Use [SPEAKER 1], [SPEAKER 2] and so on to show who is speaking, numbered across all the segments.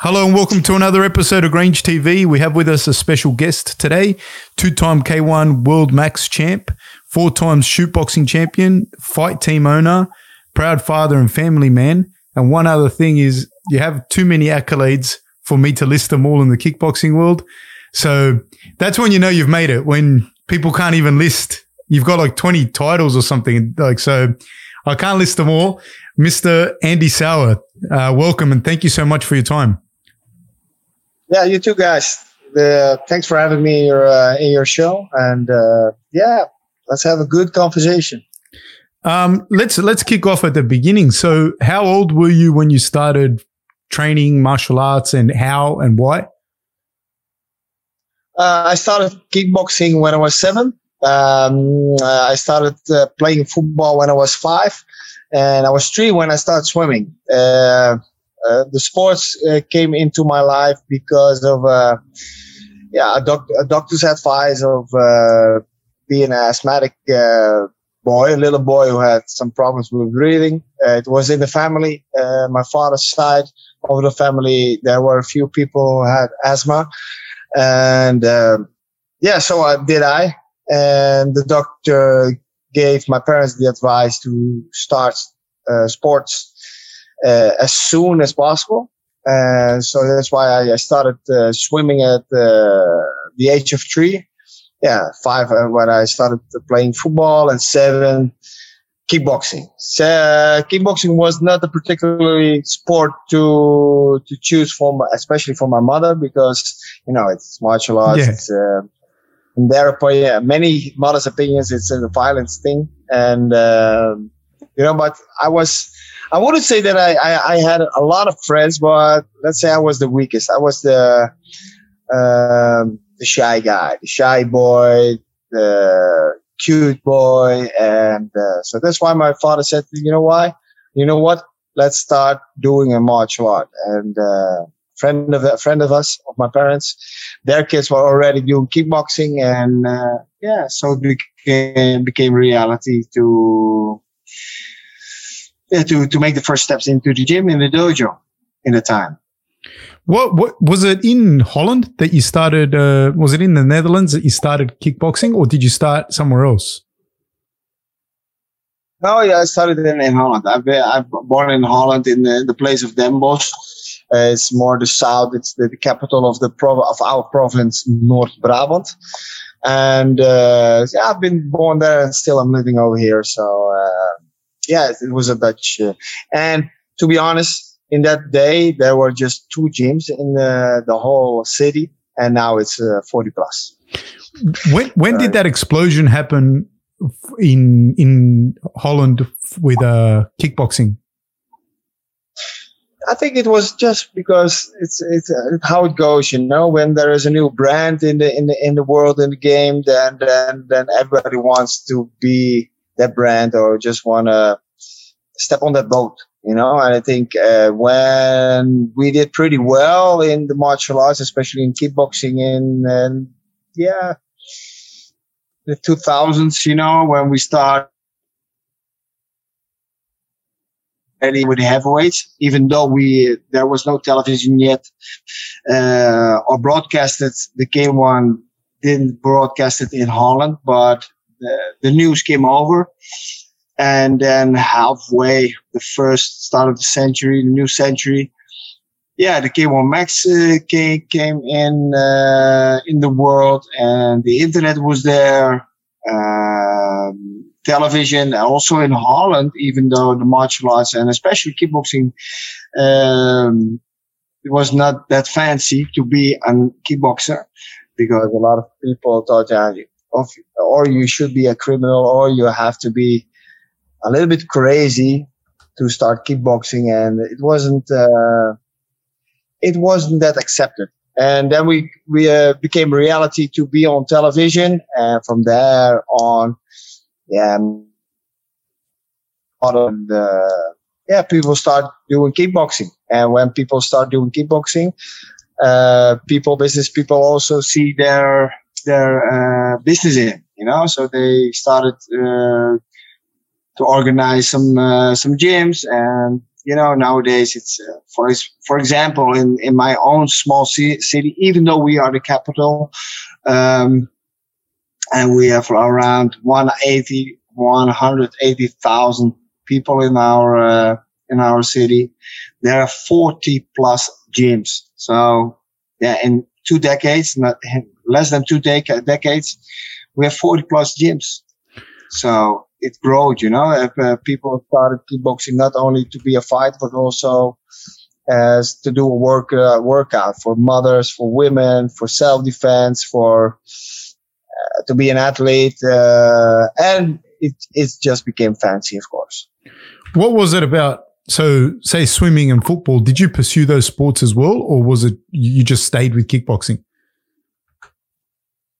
[SPEAKER 1] Hello and welcome to another episode of Grange TV. We have with us a special guest today, two-time K1 World Max champ, four times shootboxing champion, fight team owner, proud father and family man. And one other thing is you have too many accolades for me to list them all in the kickboxing world. So that's when you know you've made it, when people can't even list. You've got like 20 titles or something. Like, so I can't list them all. Mr. Andy Souwer, uh, welcome and thank you so much for your time.
[SPEAKER 2] Yeah, you too, guys. The, thanks for having me in your, uh, in your show. And uh, yeah, let's have a good conversation.
[SPEAKER 1] Um, let's let's kick off at the beginning. So, how old were you when you started training martial arts, and how and why?
[SPEAKER 2] Uh, I started kickboxing when I was seven. Um, uh, I started uh, playing football when I was five, and I was three when I started swimming. Uh, uh, the sports uh, came into my life because of yeah a, doc- a, doctor's advice of being an asthmatic boy, a little boy who had some problems with breathing. it was in the family. my father's side of the family, there were a few people who had asthma, and um, yeah, so I did I, and the doctor gave my parents the advice to start uh, sports uh, as soon as possible. And so that's why I, started uh, swimming at the age of three. Yeah, five when I started playing football, and seven kickboxing. So, uh, kickboxing was not a particularly sport to to choose for, my, especially for my mother, because you know it's martial arts. Yeah. It's, uh, in their opinion, many mothers' opinions, it's a violence thing, and uh, you know. But I was I wouldn't say that I, I, I, had a lot of friends, but let's say I was the weakest. I was the um, the shy guy, the shy boy, the cute boy, and uh, so that's why my father said, you know why, you know what, let's start doing a martial art. And uh, friend of a friend of us, of my parents, their kids were already doing kickboxing, and uh, yeah, so it became became reality to to to make the first steps into the gym in the dojo in the time.
[SPEAKER 1] What what was it in Holland that you started? Uh, was it in the Netherlands that you started kickboxing, or did you start somewhere else?
[SPEAKER 2] Oh yeah, I started in, in Holland. I've been, I'm born in Holland in the, the place of Den Bosch. Uh, it's more the south. It's the, the capital of the prov- of our province, North Brabant. And uh, yeah, I've been born there, and still I'm living over here. So uh, yeah, it was a Dutch. Uh, and to be honest, in that day there were just two gyms in the, the whole city, and now it's uh, 40 plus.
[SPEAKER 1] When when did that explosion happen in in Holland with uh, kickboxing?
[SPEAKER 2] I think it was just because it's it's uh, how it goes, you know. When there is a new brand in the in the in the world in the game, then then then everybody wants to be that brand or just want to step on that boat, you know. And I think uh, when we did pretty well in the martial arts, especially in kickboxing, in and yeah, the 2000s, you know, when we start with the heavyweights, even though we there was no television yet uh, or broadcasted. The K1 didn't broadcast it in Holland, but the, news came over. And then halfway, the first start of the century, the new century, yeah, the K1 Max uh, came, came in uh, in the world, and the internet was there. Um, television, also in Holland, even though the martial arts and especially kickboxing, um, it was not that fancy to be a kickboxer because a lot of people thought, yeah, of, or you should be a criminal, or you have to be a little bit crazy to start kickboxing, and it wasn't uh, it wasn't that accepted. And then we we uh, became reality to be on television, and from there on, yeah, on the yeah, people start doing kickboxing, and when people start doing kickboxing, uh, people, business people also see their their uh, business in, you know. So they started uh, to organize some uh, some gyms, and you know, nowadays it's uh, for for example in in my own small city, even though we are the capital, um, and we have around 180 180,000 people in our uh, in our city. There are 40 plus gyms. So yeah, in two decades, not less than two dec- decades, we have 40 plus gyms. So it growed, you know, uh, people started kickboxing not only to be a fight, but also as to do a work, uh, workout for mothers, for women, for self defense, for uh, to be an athlete. Uh, and it, it just became fancy, of course.
[SPEAKER 1] What was it about? So, say swimming and football, did you pursue those sports as well, or was it you just stayed with kickboxing?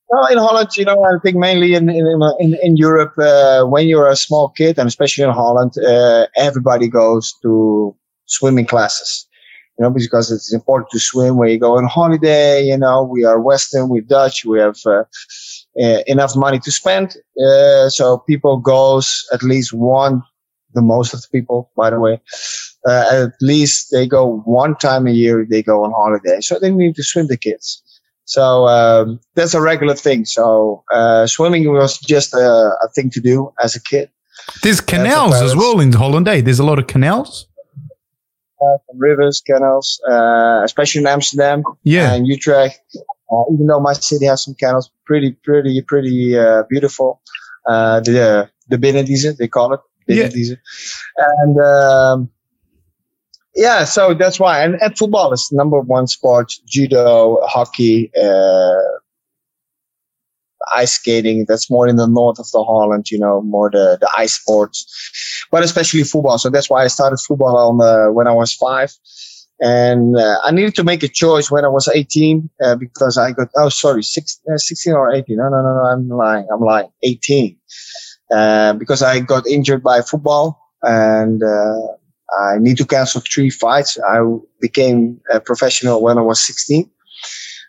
[SPEAKER 2] Well, in Holland, you know, I think mainly in in, in, in Europe, uh, when you're a small kid, and especially in Holland, uh, everybody goes to swimming classes. You know, because it's important to swim when you go on holiday. You know, we are Western, we're Dutch, we have uh, uh enough money to spend, uh, so people goes at least one. The most of the people, by the way, uh, at least they go one time a year. They go on holiday, so they need to swim the kids. So um, that's a regular thing. So uh, swimming was just a, a, thing to do as a kid.
[SPEAKER 1] There's canals as well in Holland. Eh? There's a lot of canals.
[SPEAKER 2] Uh, rivers, canals, uh, especially in Amsterdam
[SPEAKER 1] yeah.
[SPEAKER 2] and Utrecht. Uh, even though my city has some canals, pretty, pretty, pretty uh, beautiful. Uh, the the Binnendieze, they call it Binnendieze. Yeah. And um, yeah, so that's why. And, and football is number one sport. Judo, hockey, uh, ice skating. That's more in the north of the Holland, you know, more the, the ice sports, but especially football. So that's why I started football on the, when I was five. And uh, I needed to make a choice when I was 18 uh, because I got, oh, sorry, six, uh, 16 or 18. No, no, no, no, I'm lying. I'm lying. 18. Uh, because I got injured by football and uh, I need to cancel three fights. I became a professional when I was 16.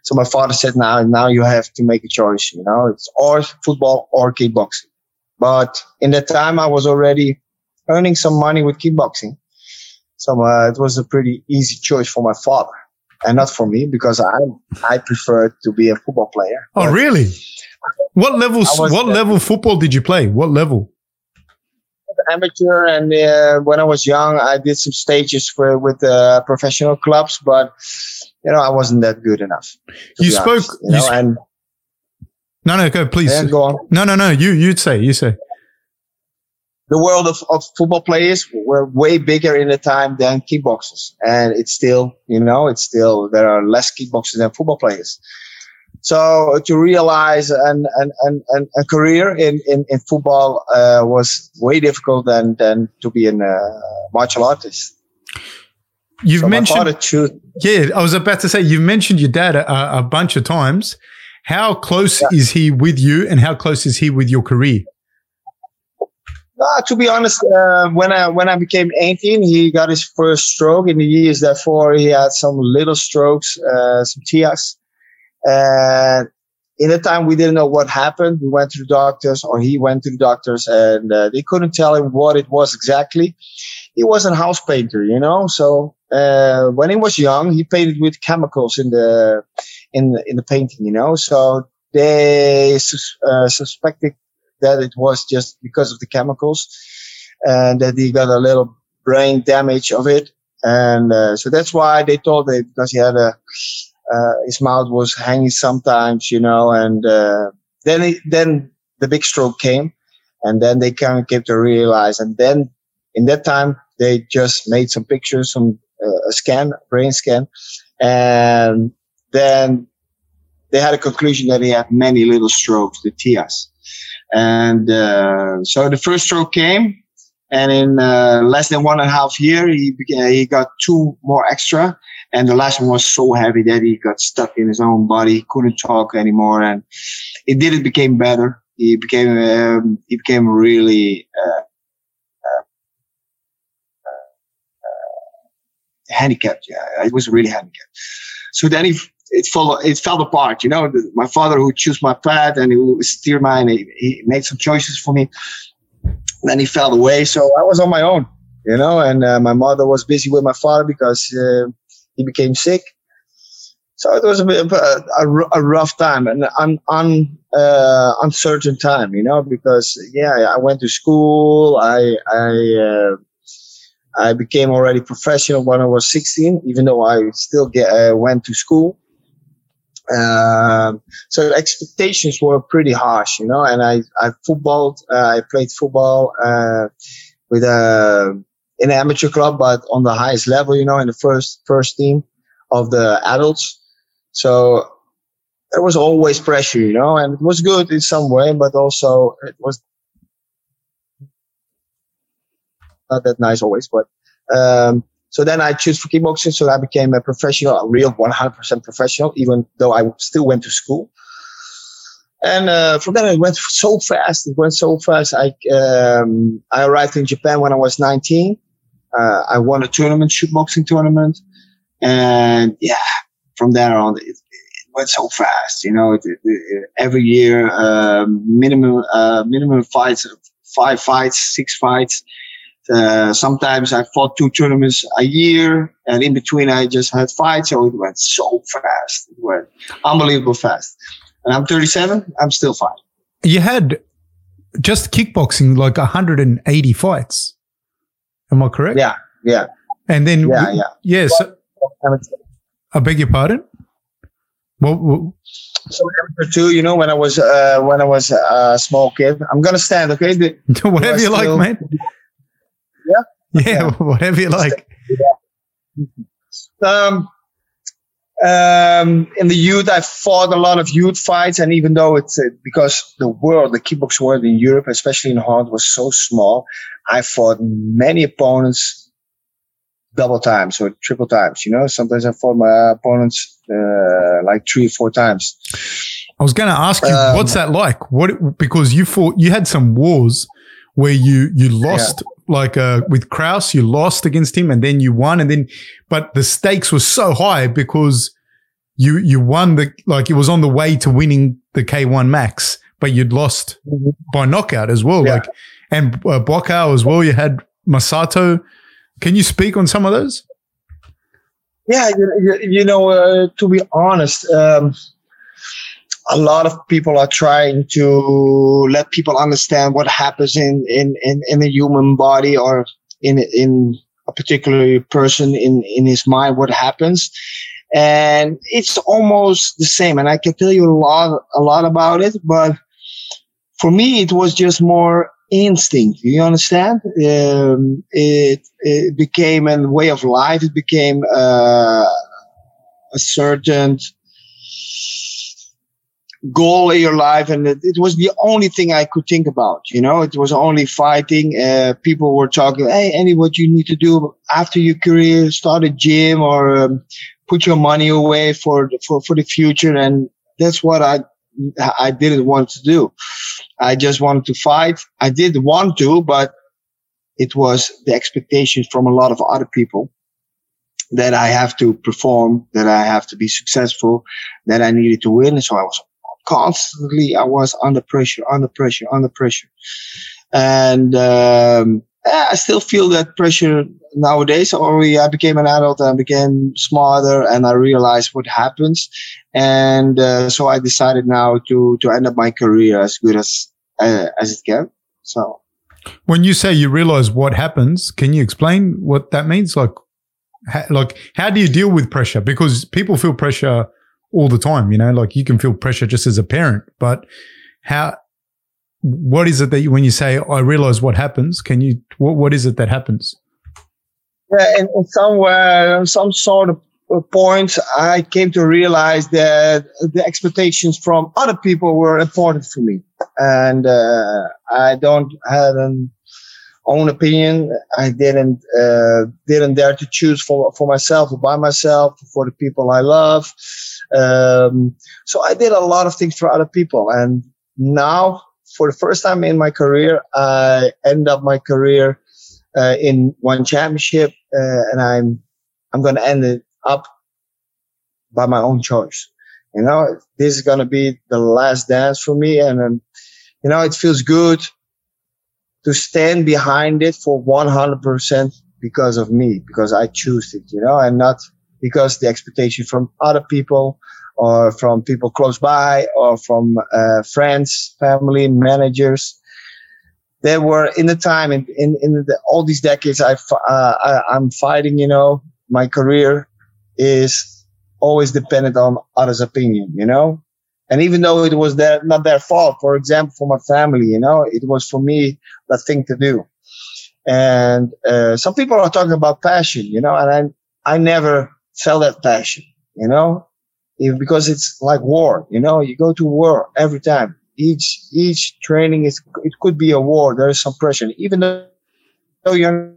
[SPEAKER 2] So my father said, now, now you have to make a choice. You know, it's or football or kickboxing. But in that time, I was already earning some money with kickboxing. So uh, it was a pretty easy choice for my father and not for me because I I preferred to be a football player.
[SPEAKER 1] Oh, really? What level? What level football did you play? What level?
[SPEAKER 2] Amateur, and uh, when I was young, I did some stages for, with uh, professional clubs, but you know, I wasn't that good enough.
[SPEAKER 1] You spoke, honest, you, you know, sp- and no, no, go please.
[SPEAKER 2] Yeah, go on.
[SPEAKER 1] No, no, no. You, you'd say, you say.
[SPEAKER 2] The world of, of football players were way bigger in the time than kickboxers, and it's still, you know, it's still there are less kickboxers than football players. So to realize an, an, an, a career in, in, in football uh, was way difficult than, than to be a uh, martial artist.
[SPEAKER 1] You've so mentioned, yeah, I was about to say, you've mentioned your dad a, a bunch of times. How close yeah. is he with you and how close is he with your career?
[SPEAKER 2] Uh, to be honest, uh, when I when I became 18, he got his first stroke. In the years therefore, he had some little strokes, uh, some TIAs. And in the time we didn't know what happened. We went to the doctors, or he went to the doctors, and uh, they couldn't tell him what it was exactly. He was a house painter, you know. So uh, when he was young, he painted with chemicals in the in the, in the painting, you know. So they uh, suspected that it was just because of the chemicals, and that he got a little brain damage of it. And uh, so that's why they told him because he had a uh, his mouth was hanging sometimes, you know, and uh, then he, then the big stroke came, and then they kind of came to realize, and then in that time they just made some pictures, some uh, a scan, brain scan, and then they had a conclusion that he had many little strokes, the TIAs, and uh, so the first stroke came, and in uh, less than one and a half year he began, he got two more extra and the last one was so heavy that he got stuck in his own body, he couldn't talk anymore, and it didn't become better. He became um, he became really uh, uh, uh, handicapped. Yeah, it was really handicapped. So then he it fell it fell apart. You know, my father who chose my path and who steered mine, he, he made some choices for me. then he fell away, so I was on my own you know, and uh, my mother was busy with my father because uh, he became sick. So it was a bit of a, a, a rough time and an un, uh, uncertain time, you know, because yeah, I went to school. I I uh, I became already professional when I was 16, even though I still get uh, went to school. Um, so expectations were pretty harsh, you know. And I I footballed. Uh, I played football uh, with a in an amateur club, but on the highest level, you know, in the first first team of the adults. So there was always pressure, you know, and it was good in some way, but also it was not that nice always. But um, so then I chose for kickboxing, so I became a professional, a real 100% professional, even though I still went to school. And uh, from then it went so fast. It went so fast. I um, I arrived in Japan when I was 19. Uh, I won a tournament, shoot boxing tournament, and yeah, from there on, it, it went so fast. You know, it, it, every year, um, minimum uh, minimum fights, five fights, six fights. Uh, sometimes I fought two tournaments a year, and in between I just had fights. So it went so fast. It went unbelievable fast. And I'm 37. I'm still fine.
[SPEAKER 1] You had just kickboxing like 180 fights. Am I correct?
[SPEAKER 2] Yeah, yeah.
[SPEAKER 1] And then
[SPEAKER 2] yeah, yeah.
[SPEAKER 1] Yes. Yeah, so, I beg your pardon. What, what?
[SPEAKER 2] So number two, you know, when I was uh, when I was a small kid, I'm gonna stand, okay? The,
[SPEAKER 1] whatever you like, man.
[SPEAKER 2] Yeah.
[SPEAKER 1] Yeah, yeah. whatever you like.
[SPEAKER 2] Um, um, in the youth, I fought a lot of youth fights, and even though it's uh, because the world, the kickbox world in Europe, especially in Holland, was so small, I fought many opponents double times or triple times. You know, sometimes I fought my opponents uh, like three or four times.
[SPEAKER 1] I was going to ask you, um, what's that like? What because you fought, you had some wars where you you lost, yeah. like uh, with Kraus, you lost against him, and then you won, and then but the stakes were so high because you you won the like it was on the way to winning the K1 Max, but you'd lost mm-hmm. by knockout as well, yeah. like and uh, as well. You had Masato can you speak on some of those?
[SPEAKER 2] Yeah, you, you know, uh, to be honest, um, a lot of people are trying to let people understand what happens in in in, in a human body or in in a particular person in in his mind what happens and it's almost the same and i can tell you a lot a lot about it but for me it was just more instinct. You understand? Um, it, it became a way of life. It became uh, a certain goal in your life, and it, it, was the only thing I could think about. You know, it was only fighting. Uh, people were talking, "Hey, Andy, what you need to do after your career? Start a gym or um, put your money away for for for the future." And that's what I I didn't want to do. I just wanted to fight. I did want to, but it was the expectations from a lot of other people that I have to perform, that I have to be successful, that I needed to win. So I was constantly, I was under pressure, under pressure, under pressure. And, um, I still feel that pressure nowadays. Already, I became an adult and I became smarter, and I realized what happens. And uh, so I decided now to to end up my career as good as uh, as it can. So,
[SPEAKER 1] when you say you realize what happens, can you explain what that means? Like, how, like how do you deal with pressure? Because people feel pressure all the time. You know, like you can feel pressure just as a parent, but how what is it that you, when you say I realize what happens, can you what what is it that happens?
[SPEAKER 2] Yeah, in, in somewhere, some sort of point, I came to realize that the expectations from other people were important for me, and uh, I don't have an own opinion. I didn't uh, didn't dare to choose for for myself or by myself for the people I love. Um, so I did a lot of things for other people, and now for the first time in my career, I end up my career uh, in one championship, uh, and I'm I'm going to end it up by my own choice. You know, this is going to be the last dance for me, and um, you know, it feels good to stand behind it for 100% because of me, because I choose it, you know, and not because the expectation from other people or from people close by or from uh, friends, family, managers. There were in the time in in, in the, all these decades I, uh, I I'm fighting. You know, my career is always dependent on others' opinion. You know, and even though it was their not their fault, for example, for my family, you know, it was for me the thing to do. And uh, some people are talking about passion, you know, and I I never felt that passion, you know, if, because it's like war, you know, you go to war every time. Each each training is it could be a war. There is some pressure, even though you're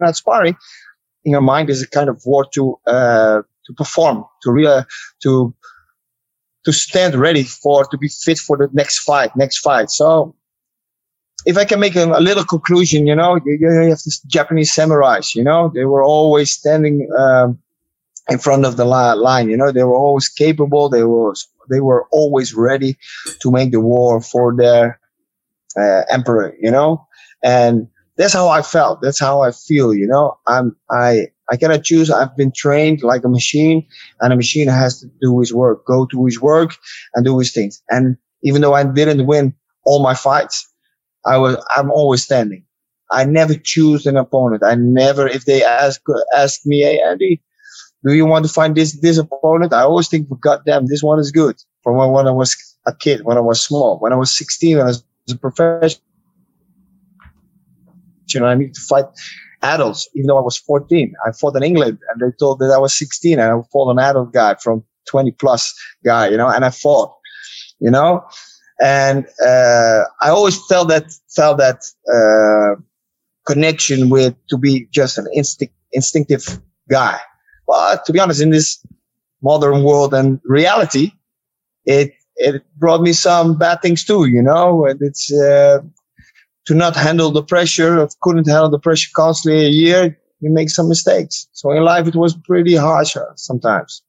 [SPEAKER 2] not sparring. In your mind is a kind of war to uh, to perform, to real to to stand ready for to be fit for the next fight, next fight. So if I can make a, a little conclusion, you know, you, you, have this Japanese samurais, you know, they were always standing um, in front of the line, you know, they were always capable. They were they were always ready to make the war for their uh, emperor, you know, and that's how I felt. That's how I feel, you know. I'm I I cannot choose. I've been trained like a machine, and a machine has to do his work, go to his work, and do his things. And even though I didn't win all my fights, I was I'm always standing. I never choose an opponent. I never, if they ask ask me, hey Andy, do you want to find this this opponent? I always think, God damn, this one is good. From when, I was a kid, when I was small, when I was 16, when I was a professional, you know, I need to fight adults, even though I was 14. I fought in England and they told that I was 16 and I fought an adult guy from 20 plus guy, you know, and I fought, you know, and, uh, I always felt that, felt that, uh, connection with to be just an instinct, instinctive guy. But to be honest, in this modern world and reality, it, it brought me some bad things too, you know, and it's, uh, to not handle the pressure, of couldn't handle the pressure constantly a year, you make some mistakes. So in life, it was pretty harsh uh, sometimes.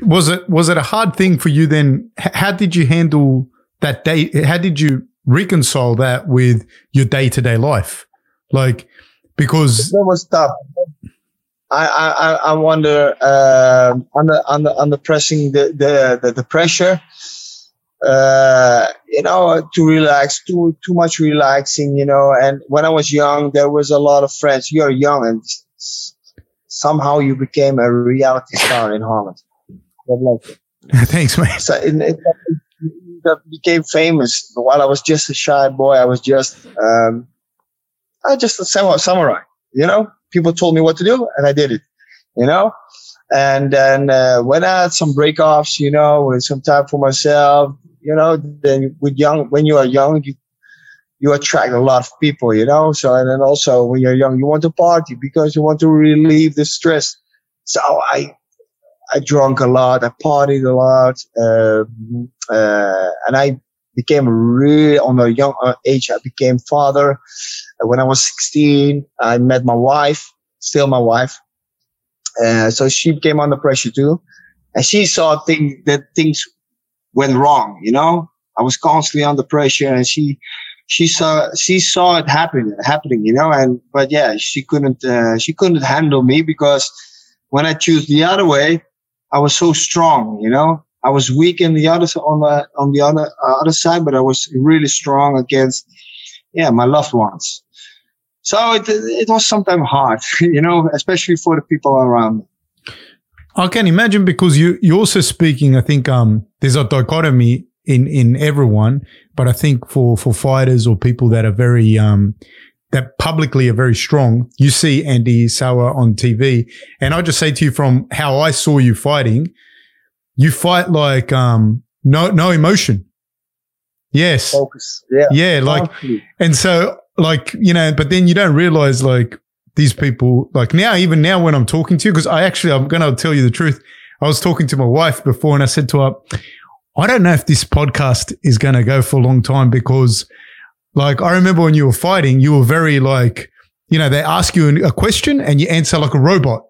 [SPEAKER 1] Was it was it a hard thing for you then? How did you handle that day? How did you reconcile that with your day to day life? Like because
[SPEAKER 2] that was tough. I I I wonder uh, under under under pressing the the the, the pressure uh, you know, to relax, too too much relaxing, you know. And when I was young, there was a lot of friends. You're young, and somehow you became a reality star in Holland.
[SPEAKER 1] Thanks, man.
[SPEAKER 2] So it, it, it, became famous. While I was just a shy boy, I was just, um, I just a samurai. You know, people told me what to do, and I did it. You know, and then uh, when I had some breakoffs, you know, with some time for myself, you know, then with young, when you are young, you, you attract a lot of people, you know. So, and then also when you're young, you want to party because you want to relieve the stress. So I, I drank a lot, I partied a lot, um, uh, and I became really on a young uh, age. I became father. When I was 16, I met my wife, still my wife. Uh, so she came under pressure too, and she saw things that things went wrong. You know, I was constantly under pressure, and she she saw she saw it happen happening. You know, and but yeah, she couldn't uh, she couldn't handle me because when I choose the other way, I was so strong. You know, I was weak in the other on the on the other uh, other side, but I was really strong against yeah my loved ones. So it it was sometimes hard, you know, especially for the people around me.
[SPEAKER 1] I can imagine because you you're also speaking. I think um, there's a dichotomy in in everyone, but I think for for fighters or people that are very um, that publicly are very strong, you see Andy Souwer on TV, and I just say to you from how I saw you fighting, you fight like um, no no emotion. Yes.
[SPEAKER 2] Focus. Yeah.
[SPEAKER 1] Yeah. Like, and so like you know, but then you don't realize like these people like now even now when i'm talking to you because i actually i'm gonna tell you the truth i was talking to my wife before and i said to her i don't know if this podcast is gonna go for a long time because like i remember when you were fighting you were very like you know they ask you a question and you answer like a robot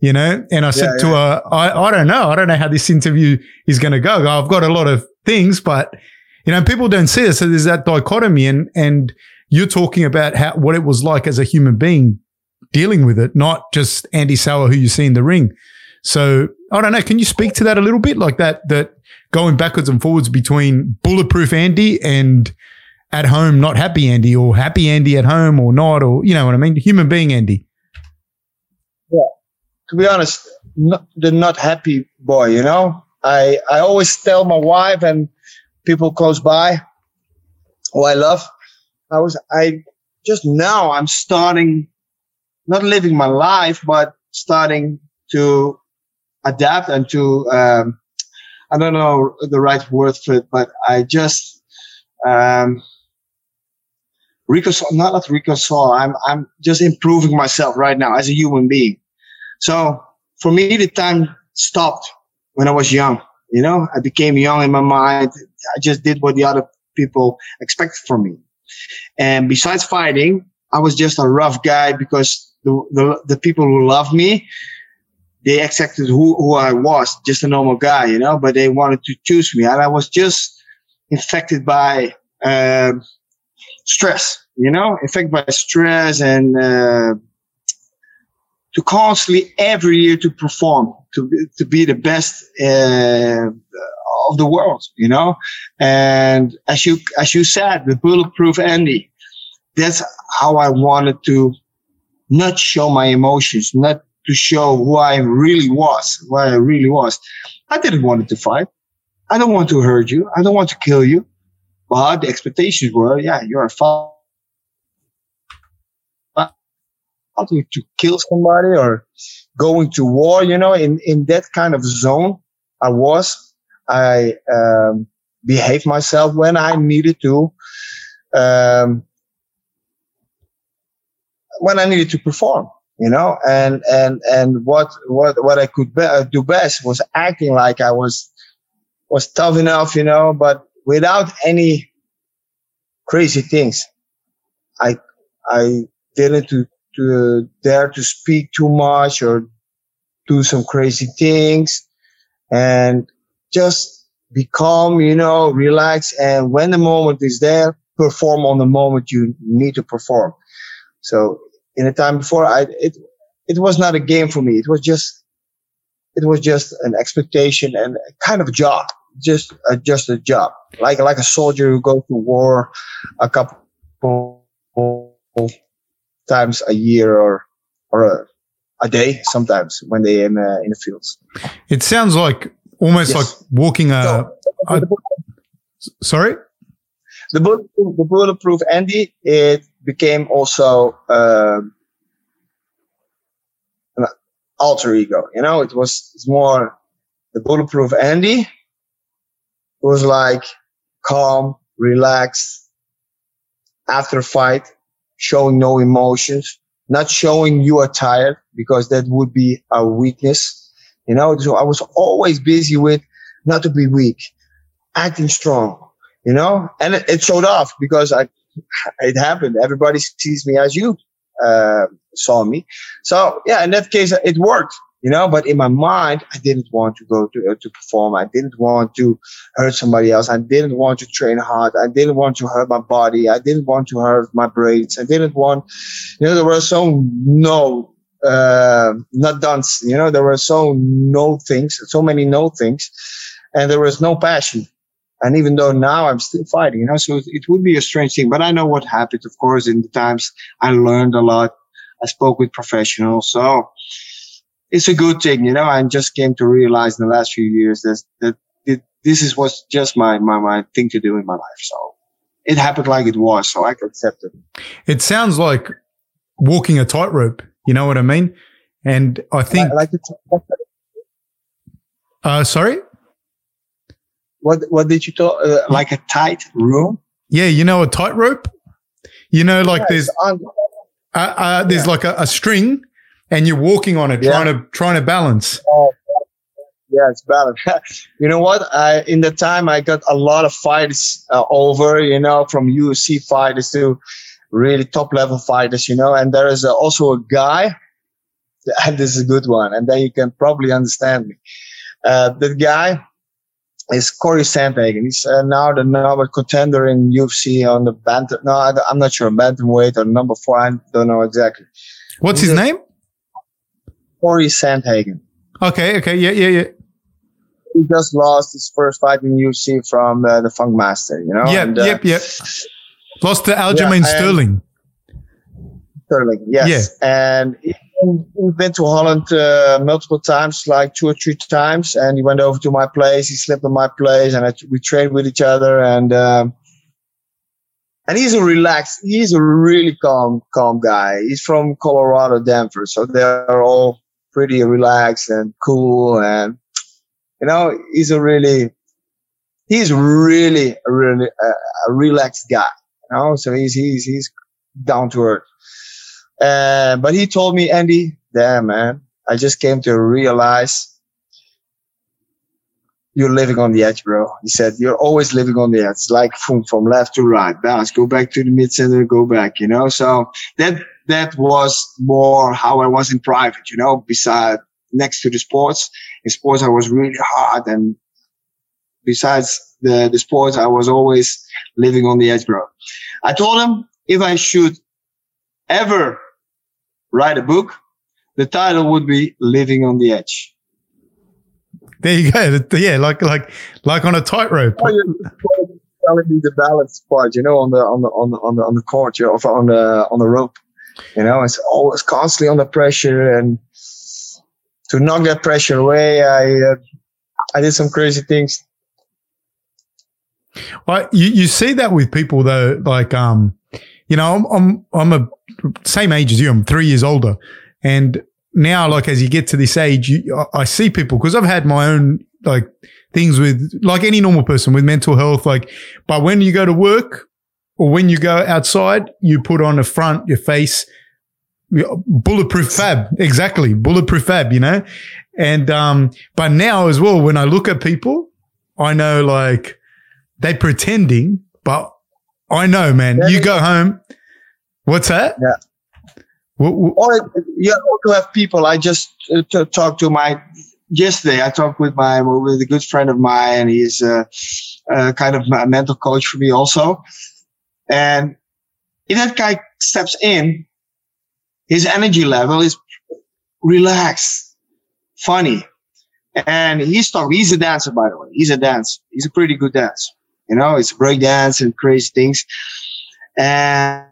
[SPEAKER 1] you know and i said yeah, to her I, I don't know i don't know how this interview is gonna go i've got a lot of things but you know, people don't see it. So there's that dichotomy, and and you're talking about how what it was like as a human being dealing with it, not just Andy Souwer who you see in the ring. So I don't know. Can you speak to that a little bit, like that? That going backwards and forwards between bulletproof Andy and at home not happy Andy, or happy Andy at home or not, or you know what I mean? Human being Andy.
[SPEAKER 2] Yeah. To be honest, not, the not happy boy. You know, I I always tell my wife and people close by who I love. I was I just now I'm starting not living my life, but starting to adapt and to um, I don't know the right word for it, but I just um, reconcile, not, not reconcile. I'm I'm just improving myself right now as a human being. So for me, the time stopped when I was young. You know, I became young in my mind. I just did what the other people expected from me. And besides fighting, I was just a rough guy because the, the, the people who loved me, they accepted who, who I was, just a normal guy, you know, but they wanted to choose me. And I was just infected by uh, stress, you know, infected by stress and uh, to constantly every year to perform, to, to be the best uh, of the world, you know. And as you as you said, the bulletproof Andy, that's how I wanted to not show my emotions, not to show who I really was, who I really was. I didn't want to fight. I don't want to hurt you. I don't want to kill you. But the expectations were, yeah, you're a fighter. To, to kill somebody or going to war, you know, in, in that kind of zone I was. I um, behaved myself when I needed to. Um, when I needed to perform, you know, and and and what what what I could be, uh, do best was acting like I was was tough enough, you know, but without any crazy things. I I didn't to, to dare to speak too much or do some crazy things, and just be calm, you know, relax, and when the moment is there, perform on the moment you need to perform. So in the time before, I it it was not a game for me. It was just it was just an expectation and kind of a job, just a, just a job, like like a soldier who goes to war a couple times a year or or a, a day sometimes when they in uh, in the fields.
[SPEAKER 1] It sounds like almost yes. like walking a. So, a sorry.
[SPEAKER 2] The bulletproof, the bulletproof Andy, it became also um, an alter ego. You know, it was it's more the bulletproof Andy. It was like calm, relaxed after fight, showing no emotions, not showing you are tired because that would be a weakness. You know, so I was always busy with not to be weak, acting strong, you know, and it, it showed off because I it happened. Everybody sees me as you uh, saw me. So yeah, in that case, it worked, you know. But in my mind, I didn't want to go to uh, to perform. I didn't want to hurt somebody else. I didn't want to train hard. I didn't want to hurt my body. I didn't want to hurt my brains. I didn't want, you know, there were so no. Uh, not done, you know, there were so no things, so many no things, and there was no passion and even though now I'm still fighting, you know, so it would be a strange thing. But I know what happened. Of course, in the times I learned a lot. I spoke with professionals, so it's a good thing, you know. I just came to realize in the last few years that that it, this is was just my, my my thing to do in my life. So it happened like it was, so I can accept it.
[SPEAKER 1] It sounds like walking a tightrope. You know what I mean? And I think, like, like uh, sorry.
[SPEAKER 2] What what did you talk? Uh, like a tight room?
[SPEAKER 1] Yeah, you know a tightrope. You know, like there's uh, uh, there's yeah. like a, a, string, and you're walking on it, yeah. trying to trying to balance. Oh,
[SPEAKER 2] yeah, it's balance. you know what? I in the time I got a lot of fights uh, over. You know, from UFC fighters to really top level fighters. You know, and there is also a guy, and this is a good one, and then you can probably understand me. Uh, the guy is Corey Sandhagen. He's uh, now the number contender in UFC on the bantam. No, I, am not sure bantamweight or number four. I don't know exactly.
[SPEAKER 1] What's He's his a, name?
[SPEAKER 2] Corey Sandhagen.
[SPEAKER 1] Okay. Okay. Yeah. Yeah. Yeah.
[SPEAKER 2] He just lost his first fight in UFC from uh, the Funk Master. You know.
[SPEAKER 1] Yep. And, uh, yep. Yep. Lost to Aljamain yeah, Sterling.
[SPEAKER 2] Sterling. Yes. Yeah. And we've been to Holland uh, multiple times, like two or three times, and he went over to my place. He slept in my place, and I, we trained with each other. And um, and he's a relaxed, he's a really calm, calm guy. He's from Colorado, Denver, so they're all pretty relaxed and cool. And you know, he's a really, he's really really uh, a relaxed guy. You know, so he's he's he's down to earth. Uh, but he told me, Andy, damn man, I just came to realize you're living on the edge, bro. He said, you're always living on the edge. Like from, from left to right, balance, go back to the mid center, go back, you know? So that, that was more how I was in private, you know, beside, next to the sports. In sports, I was really hard. And besides the, the sports, I was always living on the edge, bro. I told him if I should ever write a book, the title would be Living on the Edge.
[SPEAKER 1] There you go. Yeah, like like like on a tightrope. Oh,
[SPEAKER 2] telling me the balance part, you know, on the on the on the on the on the court, you know, on the on the rope. You know, it's always constantly under pressure, and to knock that pressure away, I uh, I did some crazy things.
[SPEAKER 1] Well, you you see that with people though, like um, you know, I'm I'm I'm a same age as you. I'm three years older, and now, like as you get to this age, you, I see people because I've had my own like things with like any normal person with mental health. Like, but when you go to work or when you go outside, you put on a front, your face, bulletproof fab. Exactly, bulletproof fab. You know, and um, but now as well, when I look at people, I know like they pretending, but I know, man. You go home. What's that?
[SPEAKER 2] Yeah. What? Or you also have people. I just uh, t- talked to my yesterday. I talked with my with a good friend of mine. And he's a, a kind of a mental coach for me also. And if that guy steps in, his energy level is relaxed, funny, and he's talking. He's a dancer, by the way. He's a dancer. He's a pretty good dancer. You know, it's break dance and crazy things. And,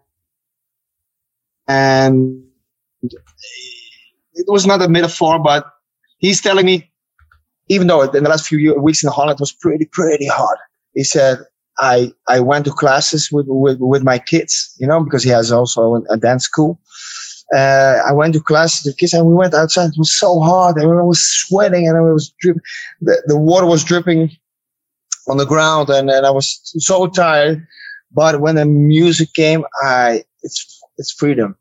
[SPEAKER 2] and it was not a metaphor, but he's telling me, even though in the last few weeks in Holland was pretty, pretty hard. He said, I, I went to classes with, with, with my kids, you know, because he has also a dance school. Uh, I went to class with kids and we went outside. It was so hot and I was sweating and I was dripping. The, the water was dripping on the ground and, and I was so tired. But when the music came, I, it's, it's freedom.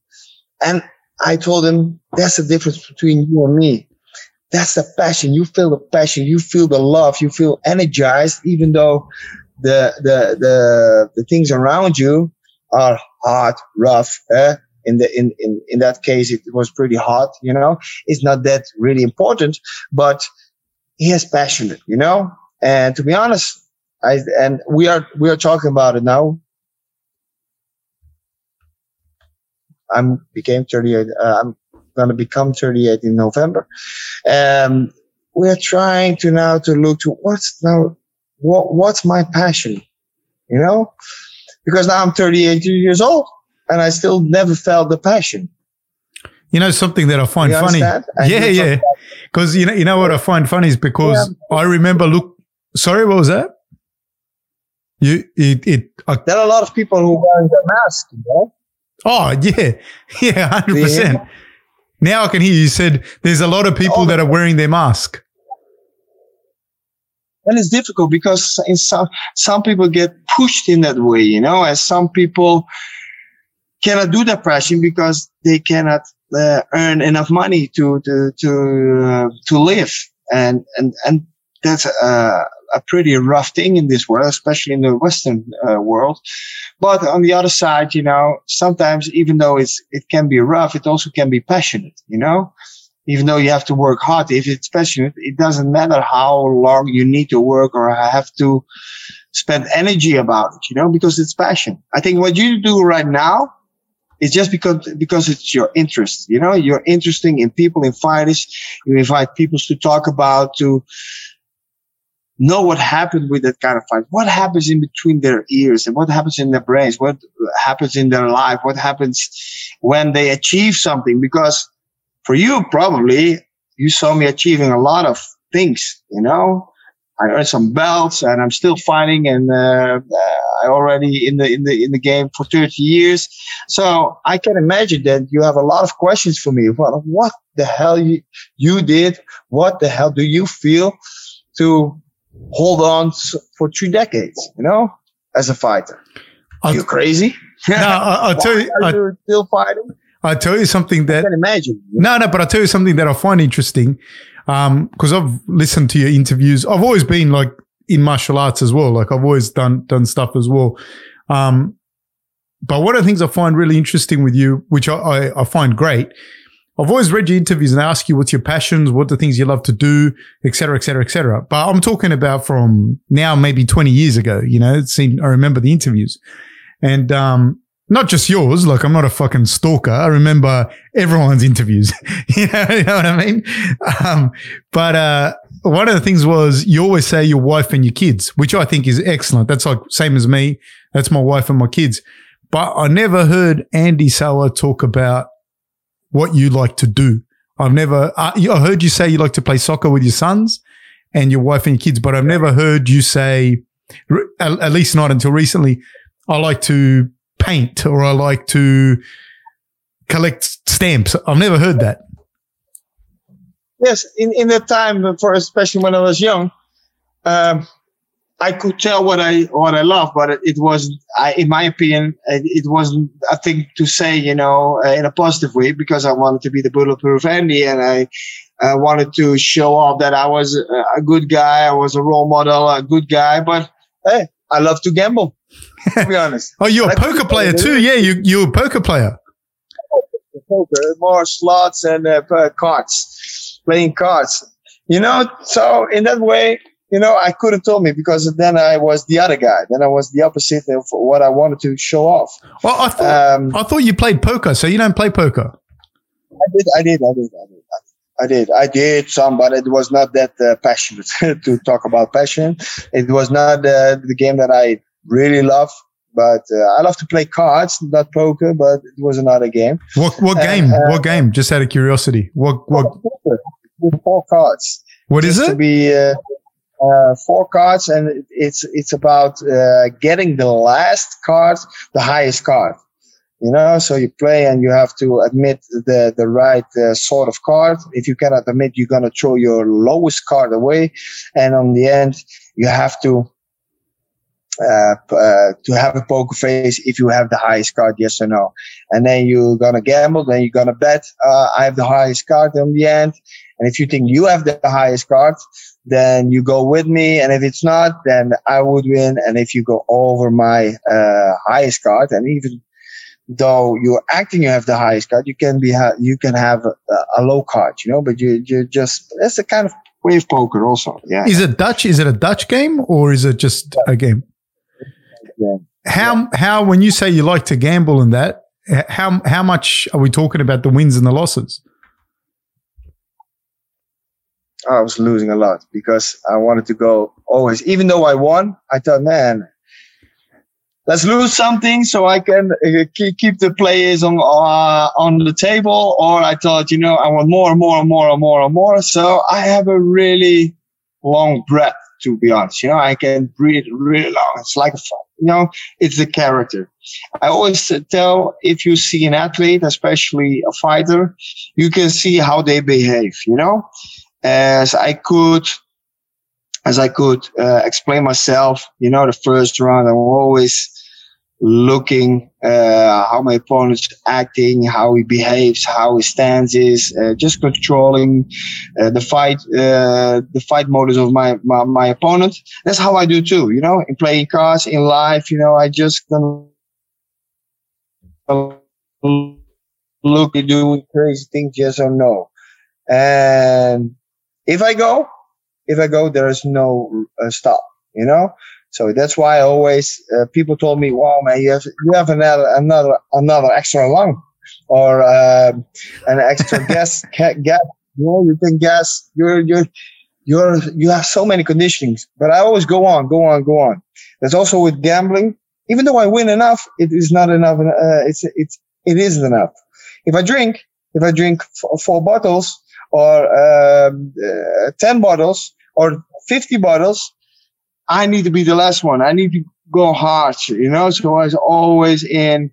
[SPEAKER 2] And I told him that's the difference between you and me. That's the passion. You feel the passion. You feel the love. You feel energized, even though the, the, the, the things around you are hard, rough. Eh? In the, in, in, in that case, it was pretty hot, you know, it's not that really important, but he is passionate, you know, and to be honest, I and we are we are talking about it now. I'm became 38. Uh, I'm going to become 38 in November. Um, we're trying to now to look to what's now what what's my passion, you know, because now I'm 38 years old and I still never felt the passion.
[SPEAKER 1] You know something that I find funny. Yeah, yeah. Because you know, you know what I find funny is because yeah. I remember. Look, sorry, what was that? You, it, it. Uh,
[SPEAKER 2] there are a lot of people who wearing the mask. You know?
[SPEAKER 1] Oh yeah, yeah, hundred percent. Now I can hear you said there's a lot of people oh, that are wearing their mask.
[SPEAKER 2] And it's difficult because in some some people get pushed in that way, you know, and some people cannot do depression because they cannot uh, earn enough money to to to uh, to live, and and and that's a, a pretty rough thing in this world, especially in the Western uh, world. But on the other side, you know, sometimes even though it's it can be rough, it also can be passionate, you know. even though you have to work hard, if it's passionate, it doesn't matter how long you need to work or have to spend energy about it, you know, because it's passion. I think what you do right now is just because, because it's your interest, you know, you're interesting in people, in fighters. You invite people to talk about, to know what happened with that kind of fight. What happens in between their ears and what happens in their brains? What happens in their life? What happens when they achieve something? Because for you, probably you saw me achieving a lot of things, you know, I earned some belts and I'm still fighting and uh, I already in the in the in the game for 30 years. So I can imagine that you have a lot of questions for me. Well, what the hell you you did? What the hell do you feel to hold on for three decades? You know, as a fighter, are you crazy?
[SPEAKER 1] No, I, will tell you.
[SPEAKER 2] Are I, you still fighting?
[SPEAKER 1] I'll tell you something that
[SPEAKER 2] I can imagine.
[SPEAKER 1] No, no, but I'll tell you something that I find interesting because um, I've listened to your interviews. I've always been like in martial arts as well. Like I've always done done stuff as well. Um, but one of the things I find really interesting with you, which I, I, I find great, I've always read your interviews and ask you what's your passions, what the things you love to do, et cetera, et cetera, et cetera. But I'm talking about from now, maybe 20 years ago, you know, it seemed, I remember the interviews and, um, not just yours. Like I'm not a fucking stalker. I remember everyone's interviews. you, know, you know what I mean? Um, but uh, one of the things was you always say your wife and your kids, which I think is excellent. That's like same as me. That's my wife and my kids. But I never heard Andy Souwer talk about what you like to do. I've never. Uh, I heard you say you like to play soccer with your sons and your wife and your kids, but I've never heard you say, at least not until recently. I like to paint or I like to collect stamps. I've never heard that.
[SPEAKER 2] Yes, in, in that time, for especially when I was young, um, I could tell what I what I love, but it, it was, I, in my opinion, it, it, wasn't a thing to say, you know, uh, in a positive way because I wanted to be the bulletproof Andy, and I uh, wanted to show off that I was a, a good guy, I was a role model, a good guy. But hey, I love to gamble to be honest.
[SPEAKER 1] oh, you're a poker player too. Yeah, you you're a poker player.
[SPEAKER 2] Poker, more slots and uh, cards, playing cards. You know, so in that way, you know, I couldn't tell me because then I was the other guy. Then I was the opposite of what I wanted to show off.
[SPEAKER 1] Well, I thought um, I thought you played poker, so you don't play poker.
[SPEAKER 2] I did, I did, I did, I did. I did. I did some, but it was not that uh, passionate to talk about passion. It was not uh, the game that I really love. But uh, I love to play cards, not poker, but it was another game.
[SPEAKER 1] What what game? Uh, what game? Just out of curiosity. What what?
[SPEAKER 2] Four cards.
[SPEAKER 1] What is it?
[SPEAKER 2] To be uh, four cards, and it's it's about uh, getting the last card, the highest card. You know, so you play and you have to admit the the right uh, sort of card. If you cannot admit, you're gonna throw your lowest card away, and on the end, you have to uh, uh, to have a poker face if you have the highest card, yes or no. And then you're gonna gamble, then you're gonna bet. Uh, I have the highest card in the end, and if you think you have the highest card, then you go with me. And if it's not, then I would win. And if you go over my uh, highest card, and even though you're acting you have the highest card, you can be ha- you can have a, a, low card, you know. But you you just that's a kind of way of poker also. Yeah.
[SPEAKER 1] Is it Dutch? Is it a Dutch game or is it just a game? yeah. How yeah. how when you say you like to gamble in that, how how much are we talking about the wins and the losses?
[SPEAKER 2] I was losing a lot because I wanted to go always. Even though I won, I thought, man, let's lose something so I can uh, keep the players on uh, on the table. Or I thought, you know, I want more and more and more and more and more. So I have a really long breath, to be honest. You know, I can breathe really long. It's like a you know, it's the character. I always tell if you see an athlete, especially a fighter, you can see how they behave, you know, as I could, as I could uh, explain myself, you know, the first round, I'm always looking uh, how my opponent's acting, how he behaves, how his stance is, uh, just controlling uh, the fight, uh, the fight modus of my, my, my opponent. That's how I do too. You know, in playing cards, in life, you know, I just look at doing crazy things, yes or no. And if I go, if I go, there is no uh, stop, you know? So that's why I always, uh, people told me, wow, man, you have, you have another, another, another extra lung or, uh, an extra gas, gas, you know, you can gas, you're, you're, you're, you have so many conditionings, but I always go on, go on, go on. That's also with gambling. Even though I win enough, it is not enough. Uh, it's, it's, it isn't enough. If I drink, if I drink f- four bottles or um, uh, 10 bottles or 50 bottles, I need to be the last one. I need to go hard, you know? So I was always in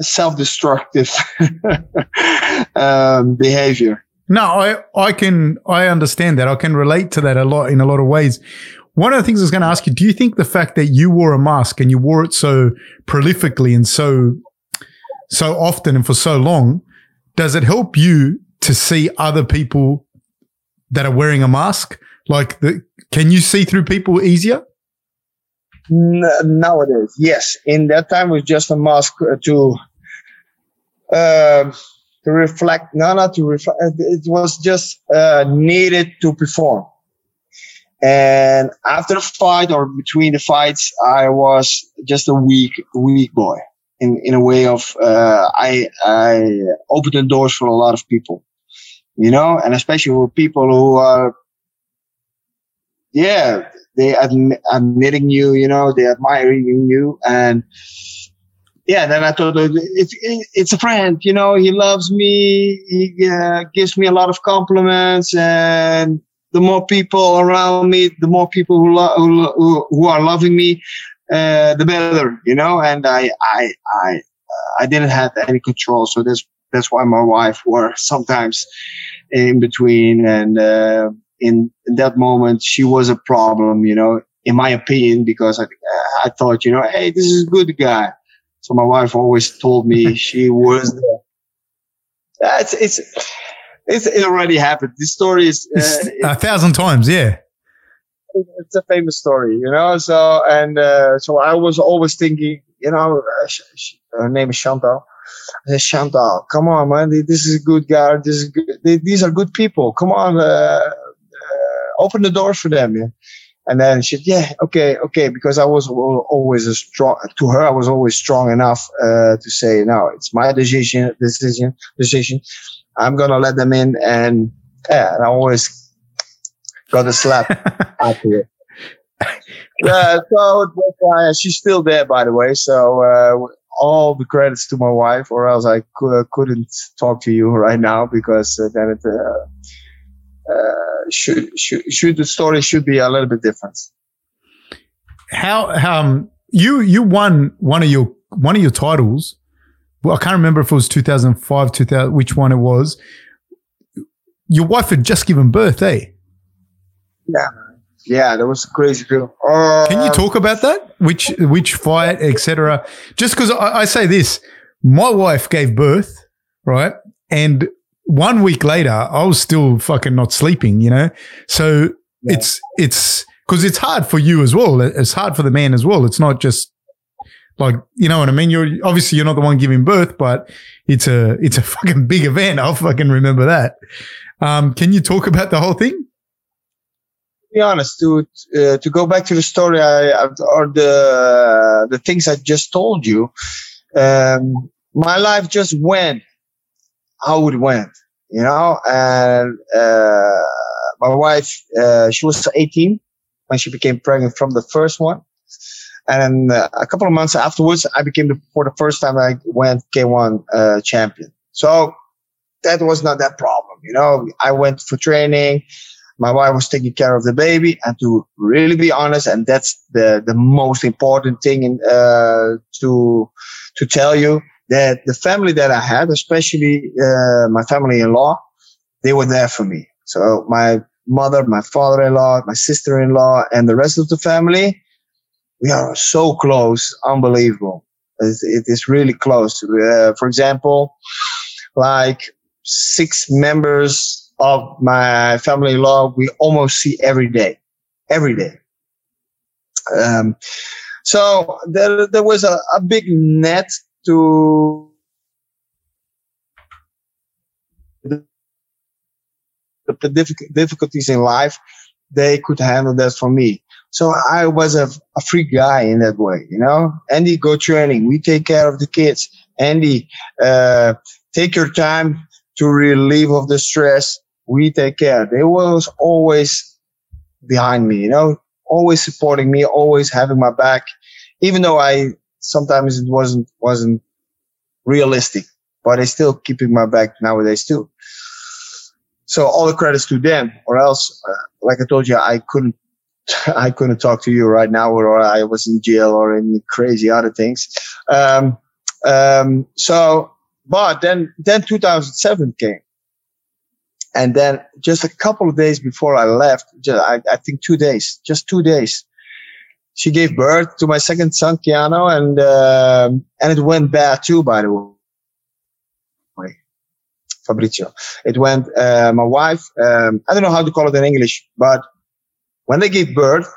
[SPEAKER 2] self-destructive um, behavior.
[SPEAKER 1] No, I, I can, I understand that. I can relate to that a lot in a lot of ways. One of the things I was going to ask you, do you think the fact that you wore a mask and you wore it so prolifically and so, so often and for so long, does it help you to see other people that are wearing a mask? Like, the, can you see through people easier?
[SPEAKER 2] nowadays, yes. In that time, it was just a mask to uh, to reflect. No, not to reflect. It was just uh, needed to perform. And after the fight or between the fights, I was just a weak, weak boy in, in a way of, uh, I, I opened the doors for a lot of people, you know, and especially with people who are, yeah, they admi- admitting you, you know, they admiring you. And yeah, then I thought it's, it's a friend, you know, he loves me. He uh, gives me a lot of compliments and the more people around me, the more people who, lo- who, who are loving me, uh, the better, you know. And I, I, I, uh, I didn't have any control, so that's that's why my wife were sometimes in between, and uh, in, in that moment she was a problem, you know, in my opinion, because I, I thought, you know, hey, this is a good guy. So my wife always told me she was. The, it's it's it's, it already happened. This story is
[SPEAKER 1] uh, a thousand times, yeah.
[SPEAKER 2] It's a famous story, you know. So and uh, so I was always thinking, you know, uh, sh- sh- her name is Chantal. Said, Chantal, come on, man. This is a good guy. This is good. These are good people. Come on, uh, uh, open the door for them. Yeah. And then she said, yeah, okay, okay. Because I was always a strong, to her, I was always strong enough, uh, to say, no, it's my decision, decision, decision. I'm gonna let them in, and yeah, and I always got a slap after it. Uh, so uh, she's still there, by the way. So uh, all the credits to my wife, or else I could, couldn't talk to you right now because uh, then it uh, uh, should, should should the story should be a little bit different.
[SPEAKER 1] How um you you won one of your one of your titles well, I can't remember if it was 2005, 2000, which one it was. Your wife had just given birth, eh?
[SPEAKER 2] Yeah. Yeah, that was crazy.
[SPEAKER 1] Uh, Can you talk about that? Which which fight, etc. Just because I, I say this, my wife gave birth, right, and one week later, I was still fucking not sleeping, you know. So yeah. it's it's because it's hard for you as well. It's hard for the man as well. It's not just like, you know what I mean? You're obviously you're not the one giving birth, but it's a it's a fucking big event. I'll fucking remember that. Um, can you talk about the whole thing?
[SPEAKER 2] Be honest, to uh, to go back to the story I, or the the things I just told you, um, my life just went how it went, you know. And uh, my wife, uh, she was 18 when she became pregnant from the first one. And uh, a couple of months afterwards, I became the, for the first time I went K1 uh, champion. So that was not that problem. You know, I went for training. My wife was taking care of the baby. And to really be honest, and that's the, the most important thing in, uh, to, to tell you that the family that I had, especially, uh, my family-in-law, they were there for me. So my mother, my father-in-law, my sister-in-law, and the rest of the family, we are so close, unbelievable. it, is really close. Uh, for example, like six members of my family law, we almost see every day, every day. Um, so there, there was a, a big net to the difficulties in life, they could handle that for me. So I was a, a free guy in that way, you know. Andy, go training. We take care of the kids. Andy, uh, take your time to relieve of the stress. We take care. They was always behind me, you know, always supporting me, always having my back, even though I sometimes it wasn't wasn't realistic, but they still keeping my back nowadays too. So all the credits to them, or else, uh, like I told you, I couldn't I couldn't talk to you right now, or I was in jail or in crazy other things. Um, um, so, but then, then 2007 came. And then just a couple of days before I left, just, I, I think two days, just two days, she gave birth to my second son, Keanu, and, uh, and it went bad too, by the way. Fabrizio. It went, uh, my wife, um, I don't know how to call it in English, but when they give birth,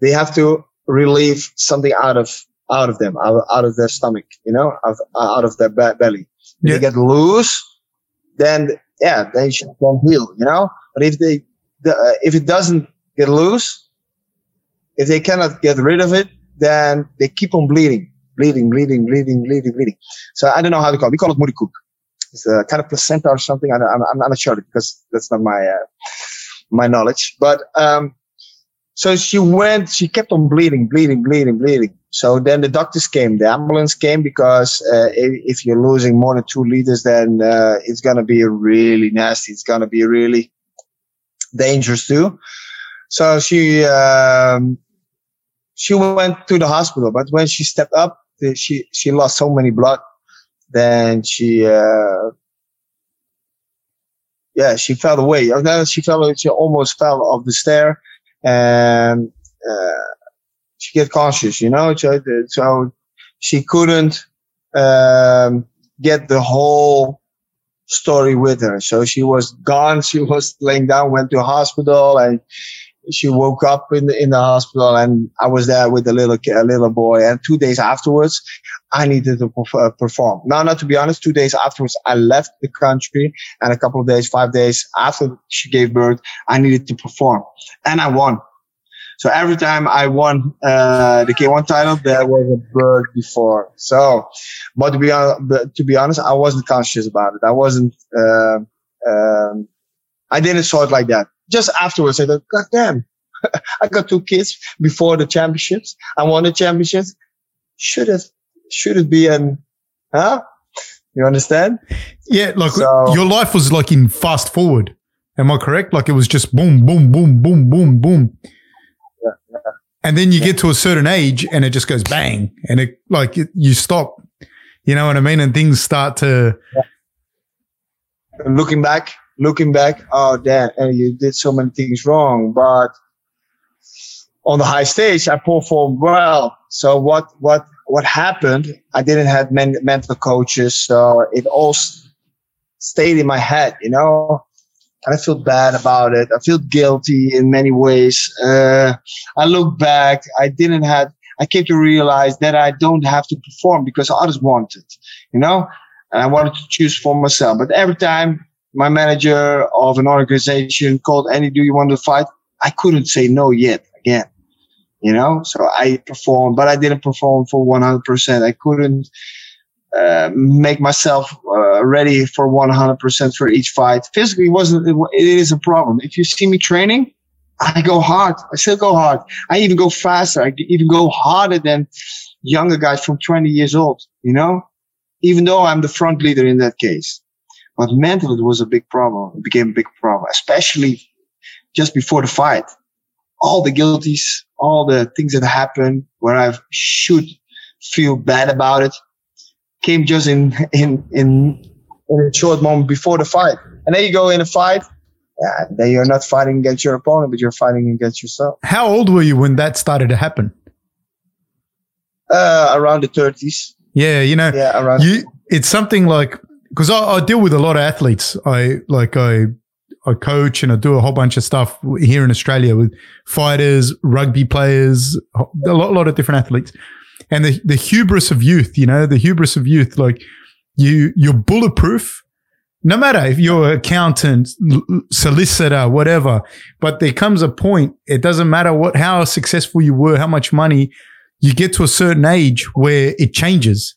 [SPEAKER 2] they have to relieve something out of out of them, out, out of their stomach, you know, out, out of their belly. Yeah. they get loose, then yeah, they should not heal, you know. But if they the, uh, if it doesn't get loose, if they cannot get rid of it, then they keep on bleeding, bleeding, bleeding, bleeding, bleeding, bleeding. So I don't know how to call it. We call it moederkoek. It's a kind of placenta or something. I, am I'm not sure because that's not my uh, my knowledge. But um, so she went, she kept on bleeding, bleeding, bleeding, bleeding. So then the doctors came, the ambulance came because uh, if, you're losing more than two liters, then uh, it's going to be really nasty. It's going to be really dangerous too. So she, um, she went to the hospital, but when she stepped up, she, she lost so many blood. Then she, uh, yeah, she fell away. She fell, she almost fell off the stair and uh, she get conscious, you know. So, so she couldn't um, get the whole story with her. So she was gone. She was laying down, went to hospital, and she woke up in the in the hospital. And I was there with the little a little boy. And two days afterwards, I needed to uh, perform. Now, not to be honest, two days afterwards, I left the country, and a couple of days, five days after she gave birth, I needed to perform, and I won. So every time I won uh, the K1 title, there was a bird before. So, but to be honest, to be honest, I wasn't conscious about it. I wasn't. Uh, um, I didn't saw it like that. Just afterwards, I thought, God damn, I got two kids before the championships. I won the championships. Should it should it be an huh? You understand?
[SPEAKER 1] Yeah, like so, your life was like in fast forward. Am I correct? Like it was just boom, boom, boom, boom, boom, boom. And then you yeah. get to a certain age and it just goes bang and it like it, you stop. You know what I mean? And things start to.
[SPEAKER 2] Looking back, looking back, oh, damn, and you did so many things wrong. But on the high stage, I performed well. So what, what, what happened? I didn't have men- mental coaches. So it all stayed in my head, you know? and I feel bad about it. I feel guilty in many ways. Uh, I look back. I didn't have. I came to realize that I don't have to perform because others want it, you know, and I wanted to choose for myself. But every time my manager of an organization called Andy, do you want to fight? I couldn't say no yet again, you know. So I performed, but I didn't perform for 100%. I couldn't uh, make myself uh, ready for 100% for each fight. Physically, wasn't it is a problem. If you see me training, I go hard. I still go hard. I even go faster. I even go harder than younger guys from 20 years old. You know, even though I'm the front leader in that case, but mentally it was a big problem. It became a big problem, especially just before the fight. All the guilties, all the things that happen where I should feel bad about it came just in in in in a short moment before the fight. And then you go in a fight, yeah, then you're not fighting against your opponent, but you're fighting against yourself.
[SPEAKER 1] How old were you when that started to happen?
[SPEAKER 2] Uh, around the 30s.
[SPEAKER 1] Yeah, you know, yeah, around. You, it's something like because I, I deal with a lot of athletes. I like I I coach and I do a whole bunch of stuff here in Australia with fighters, rugby players, a lot, lot of different athletes and the, the hubris of youth, you know, the hubris of youth, like you, you're bulletproof, no matter if you're accountant, solicitor, whatever, but there comes a point, it doesn't matter what, how successful you were, how much money, you get to a certain age where it changes.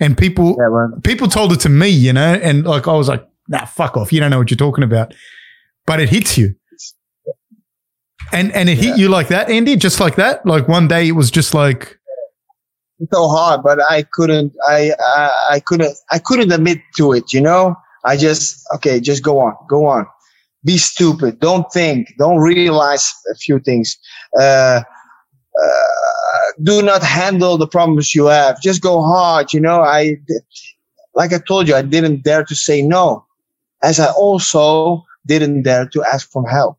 [SPEAKER 1] And people, yeah, people told it to me, you know, and like, I was like, nah, fuck off. You don't know what you're talking about, but it hits you. And, and it yeah. hit you like that, Andy, just like that. Like one day it was just like,
[SPEAKER 2] so hard, but I couldn't, I, I, I couldn't, I couldn't admit to it, you know? I just, okay, just go on, go on. Be stupid. Don't think. Don't realize a few things. Uh, uh, do not handle the problems you have. Just go hard. You know, I, like I told you, I didn't dare to say no, as I also didn't dare to ask for help.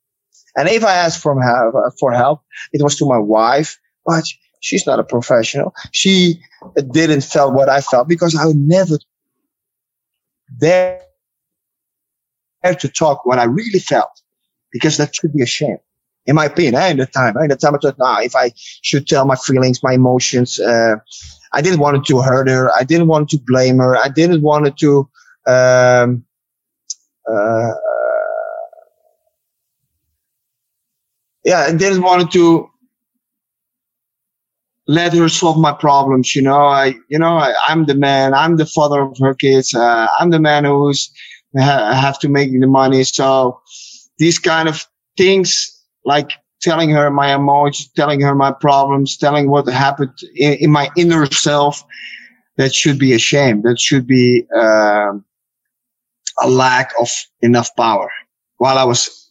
[SPEAKER 2] And if I asked for help, for help, it was to my wife, but she's not a professional. She didn't felt what I felt because I would never dare to talk what I really felt because that should be a shame. In my opinion, at the time, at the time I thought, nah, if I should tell my feelings, my emotions, uh, I didn't want to hurt her. I didn't want to blame her. I didn't want to, um, uh, yeah, I didn't want to let her solve my problems. You know, I, you know, I, am the man. I'm the father of her kids. Uh, I'm the man who's ha- have to make the money. So these kind of things, like telling her my emotions, telling her my problems, telling what happened in, in my inner self, that should be a shame. That should be uh, a lack of enough power. While I was,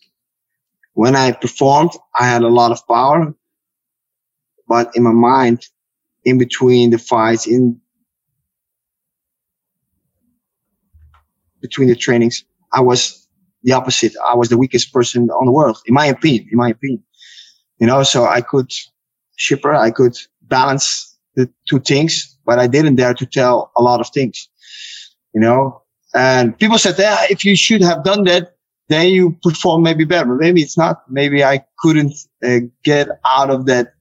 [SPEAKER 2] when I performed, I had a lot of power, but in my mind, in between the fights, in between the trainings, I was the opposite. I was the weakest person on the world, in my opinion. In my opinion, you know. So I could ship her, I could balance the two things, but I didn't dare to tell a lot of things, you know. And people said, yeah, if you should have done that, then you perform maybe better. Maybe it's not. Maybe I couldn't uh, get out of that,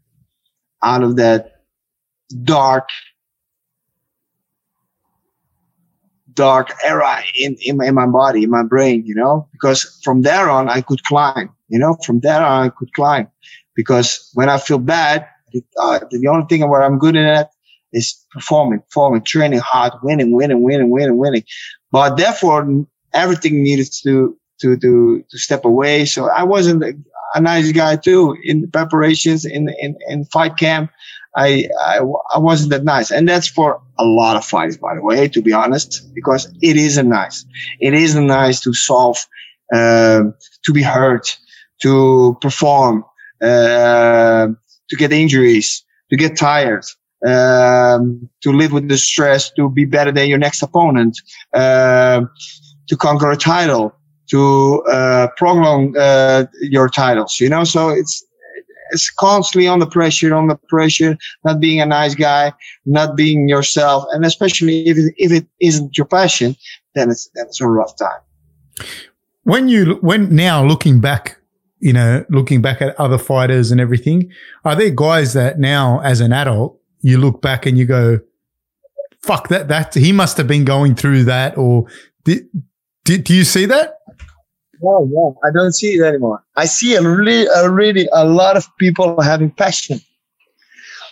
[SPEAKER 2] out of that dark dark era in, in my, in, my, body, in my brain, you know, because from there on I could climb, you know, from there on I could climb because when I feel bad, uh, the only thing where I'm good at is performing, performing, training hard, winning, winning, winning, winning, winning. But therefore everything needed to, to, to, to step away. So I wasn't a, nice guy too in preparations in, in, in fight camp. I, I, I wasn't that nice. And that's for a lot of fights, by the way, to be honest, because it isn't nice. It isn't nice to solve, um, to be hurt, to perform, uh, to get injuries, to get tired, um, to live with the stress, to be better than your next opponent, uh, to conquer a title, to uh, prolong uh, your titles. You know, so it's it's constantly on the pressure, on the pressure, not being a nice guy, not being yourself, and especially if it, if it isn't your passion, then it's then it's a rough time.
[SPEAKER 1] When you when now looking back, you know, looking back at other fighters and everything, are there guys that now as an adult you look back and you go, "Fuck that! That he must have been going through that," or did, did do you see that?
[SPEAKER 2] No, no, I don't see it anymore. I see a really, a really, a lot of people having passion.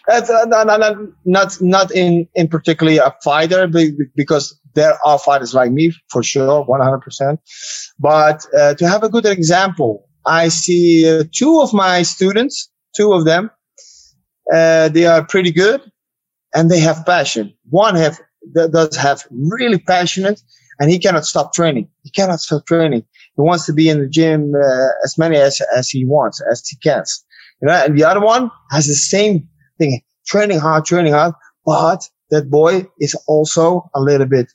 [SPEAKER 2] That's uh, not, not, not, not in, in particularly a fighter, because there are fighters like me for sure, 100%. But uh, to have a good example, I see uh, two of my students, two of them, uh, they are pretty good and they have passion. One have, does have really passionate and he cannot stop training. He cannot stop training. He wants to be in the gym uh, as many as, as he wants, as he can. You know, and the other one has the same thing, training hard, training hard, but that boy is also a little bit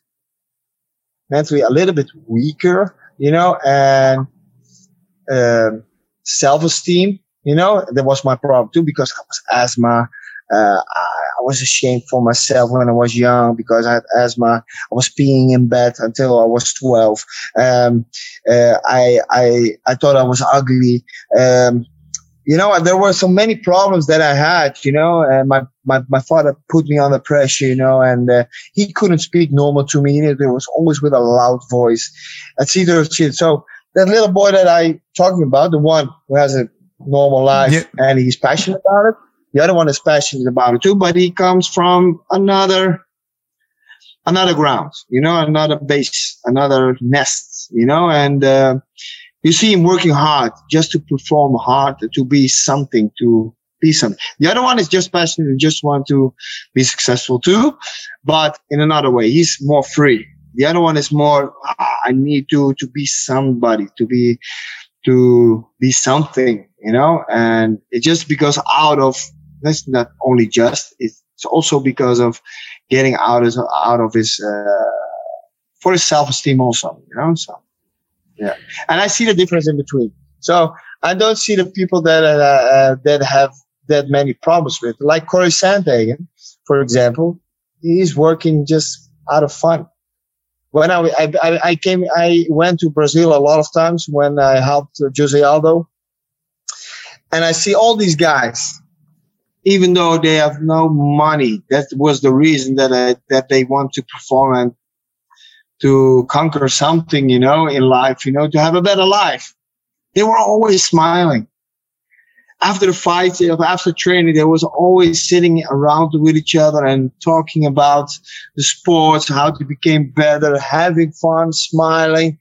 [SPEAKER 2] mentally a little bit weaker, you know, and um, self-esteem, you know, that was my problem too because I was asthma. Uh, I, was ashamed for myself when I was young because I had asthma. I was peeing in bed until I was 12. Um, uh, I, I, I thought I was ugly. Um, you know, there were so many problems that I had, you know, and my, my, my father put me under pressure, you know, and uh, he couldn't speak normal to me. It was always with a loud voice. That's either shit. So that little boy that I talking about, the one who has a normal life yeah. and he's passionate about it. The other one is passionate about it too, but he comes from another, another ground, you know, another base, another nest, you know, and, uh, you see him working hard just to perform hard, to be something, to be something. The other one is just passionate and just want to be successful too, but in another way. He's more free. The other one is more, ah, I need to, to be somebody, to be, to be something, you know, and it's just because out of, that's not only just, it's also because of getting out of, out of his, uh, for his self-esteem also, you know, so yeah. And i see the difference in between. So i don't see the people that uh, uh, that have that many problems with like cory sandhagen for example he's working just out of fun. When I, I, I came i went to brazil a lot of times when i helped jose aldo. And i see all these guys even though they have no money that was the reason that I, that they want to perform and to conquer something, you know, in life, you know, to have a better life. They were always smiling. After the fight, after training, they was always sitting around with each other and talking about the sports, how they became better, having fun, smiling.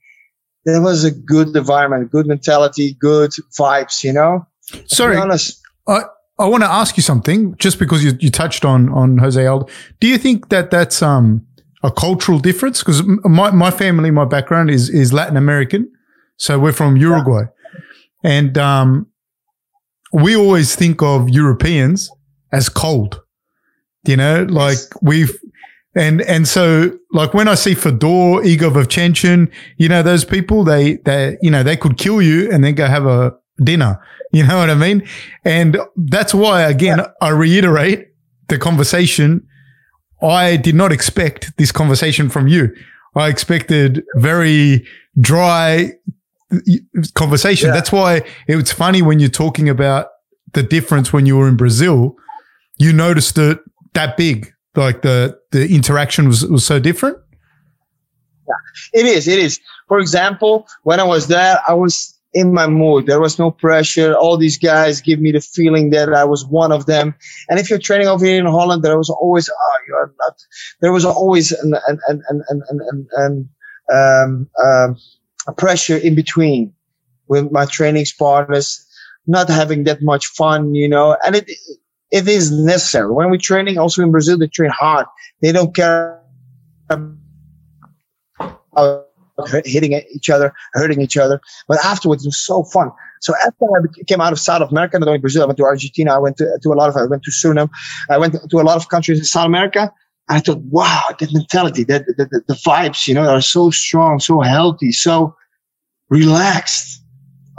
[SPEAKER 2] There was a good environment, good mentality, good vibes, you know.
[SPEAKER 1] Sorry, I, I want to ask you something just because you, you touched on on Jose Aldo. Do you think that that's um a cultural difference because my, my family, my background is is Latin American, so we're from Uruguay, yeah. and um, we always think of Europeans as cold. You know, like we've and and so like when I see Fedor, Igor Vovchanchyn, you know those people they they you know they could kill you and then go have a dinner. You know what I mean? And that's why again yeah. I reiterate the conversation I did not expect this conversation from you. I expected very dry conversation. Yeah. That's why it was funny when you're talking about the difference when you were in Brazil. You noticed it that big, like the the interaction was was so different.
[SPEAKER 2] Yeah, it is. It is. For example, when I was there, I was in my mood. There was no pressure. All these guys give me the feeling that I was one of them. And if you're training over here in Holland, there was always, oh, you're not. There was always an, an, an, an, an, an, an um, um, a pressure in between with my training partners, not having that much fun, you know. And it it is necessary when we're training. Also in Brazil, they train hard. They don't care. About hitting each other, hurting each other. But afterwards, it was so fun. So after I came out of South America, not only Brazil, I went to Argentina, I went to, to a lot of, I went to Suriname, I went to a lot of countries in South America. I thought, wow, that mentality, that, that, that the vibes, you know, are so strong, so healthy, so relaxed.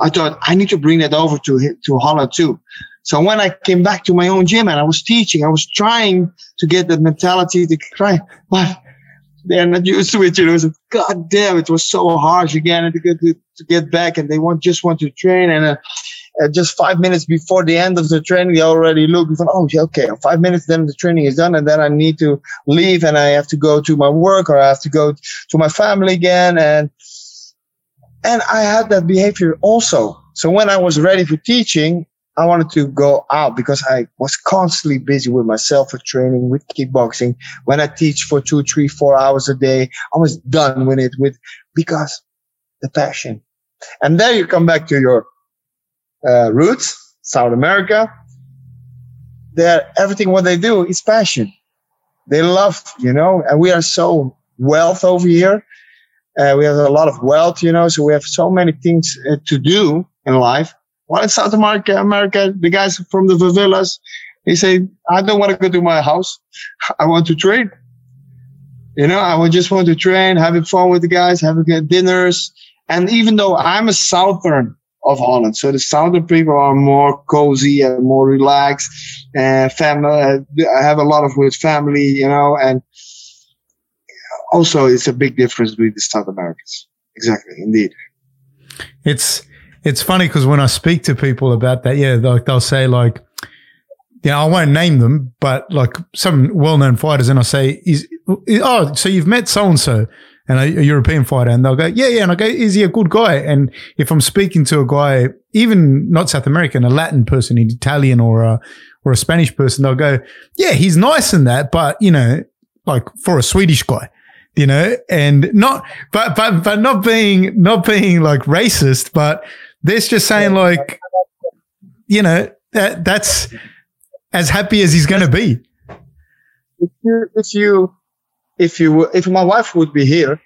[SPEAKER 2] I thought I need to bring that over to to Holland too. So when I came back to my own gym and I was teaching, I was trying to get that mentality to try, but they're not used to it. You know, was, God damn, it was so harsh again to get to, to get back, and they want just want to train. And uh, uh, just five minutes before the end of the training, they already look. Oh, okay, five minutes, then the training is done, and then I need to leave, and I have to go to my work, or I have to go to my family again, and and I had that behavior also. So when I was ready for teaching, I wanted to go out because I was constantly busy with myself for training, with kickboxing. When I teach for two, three, four hours a day, I was done with it with because the passion. And then you come back to your uh, roots, South America. There, everything what they do is passion. They love, you know, and we are so wealth over here. Uh, we have a lot of wealth, you know, so we have so many things uh, to do in life well, in South America, America, the guys from the favelas, they say, I don't want to go to my house. I want to train. You know, I would just want to train, having fun with the guys, having dinners. And even though I'm a southern of Holland, so the southern people are more cozy and more relaxed and family. Uh, I have a lot of with family, you know, and also it's a big difference with the South Americans. Exactly. Indeed.
[SPEAKER 1] It's, it's funny because when I speak to people about that, yeah, like they'll say like, yeah, I won't name them, but like some well-known fighters, and I say, is, oh, so you've met so and so, and a, a, European fighter, and they'll go, yeah, yeah, and I go, is he a good guy? And if I'm speaking to a guy, even not South American, a Latin person, an Italian or a or a Spanish person, they'll go, yeah, he's nice in that, but you know, like for a Swedish guy, you know, and not, but but but not being not being like racist, but there's just saying like, you know, that that's as happy as he's going to be.
[SPEAKER 2] If you, if you, if you, if my wife would be here,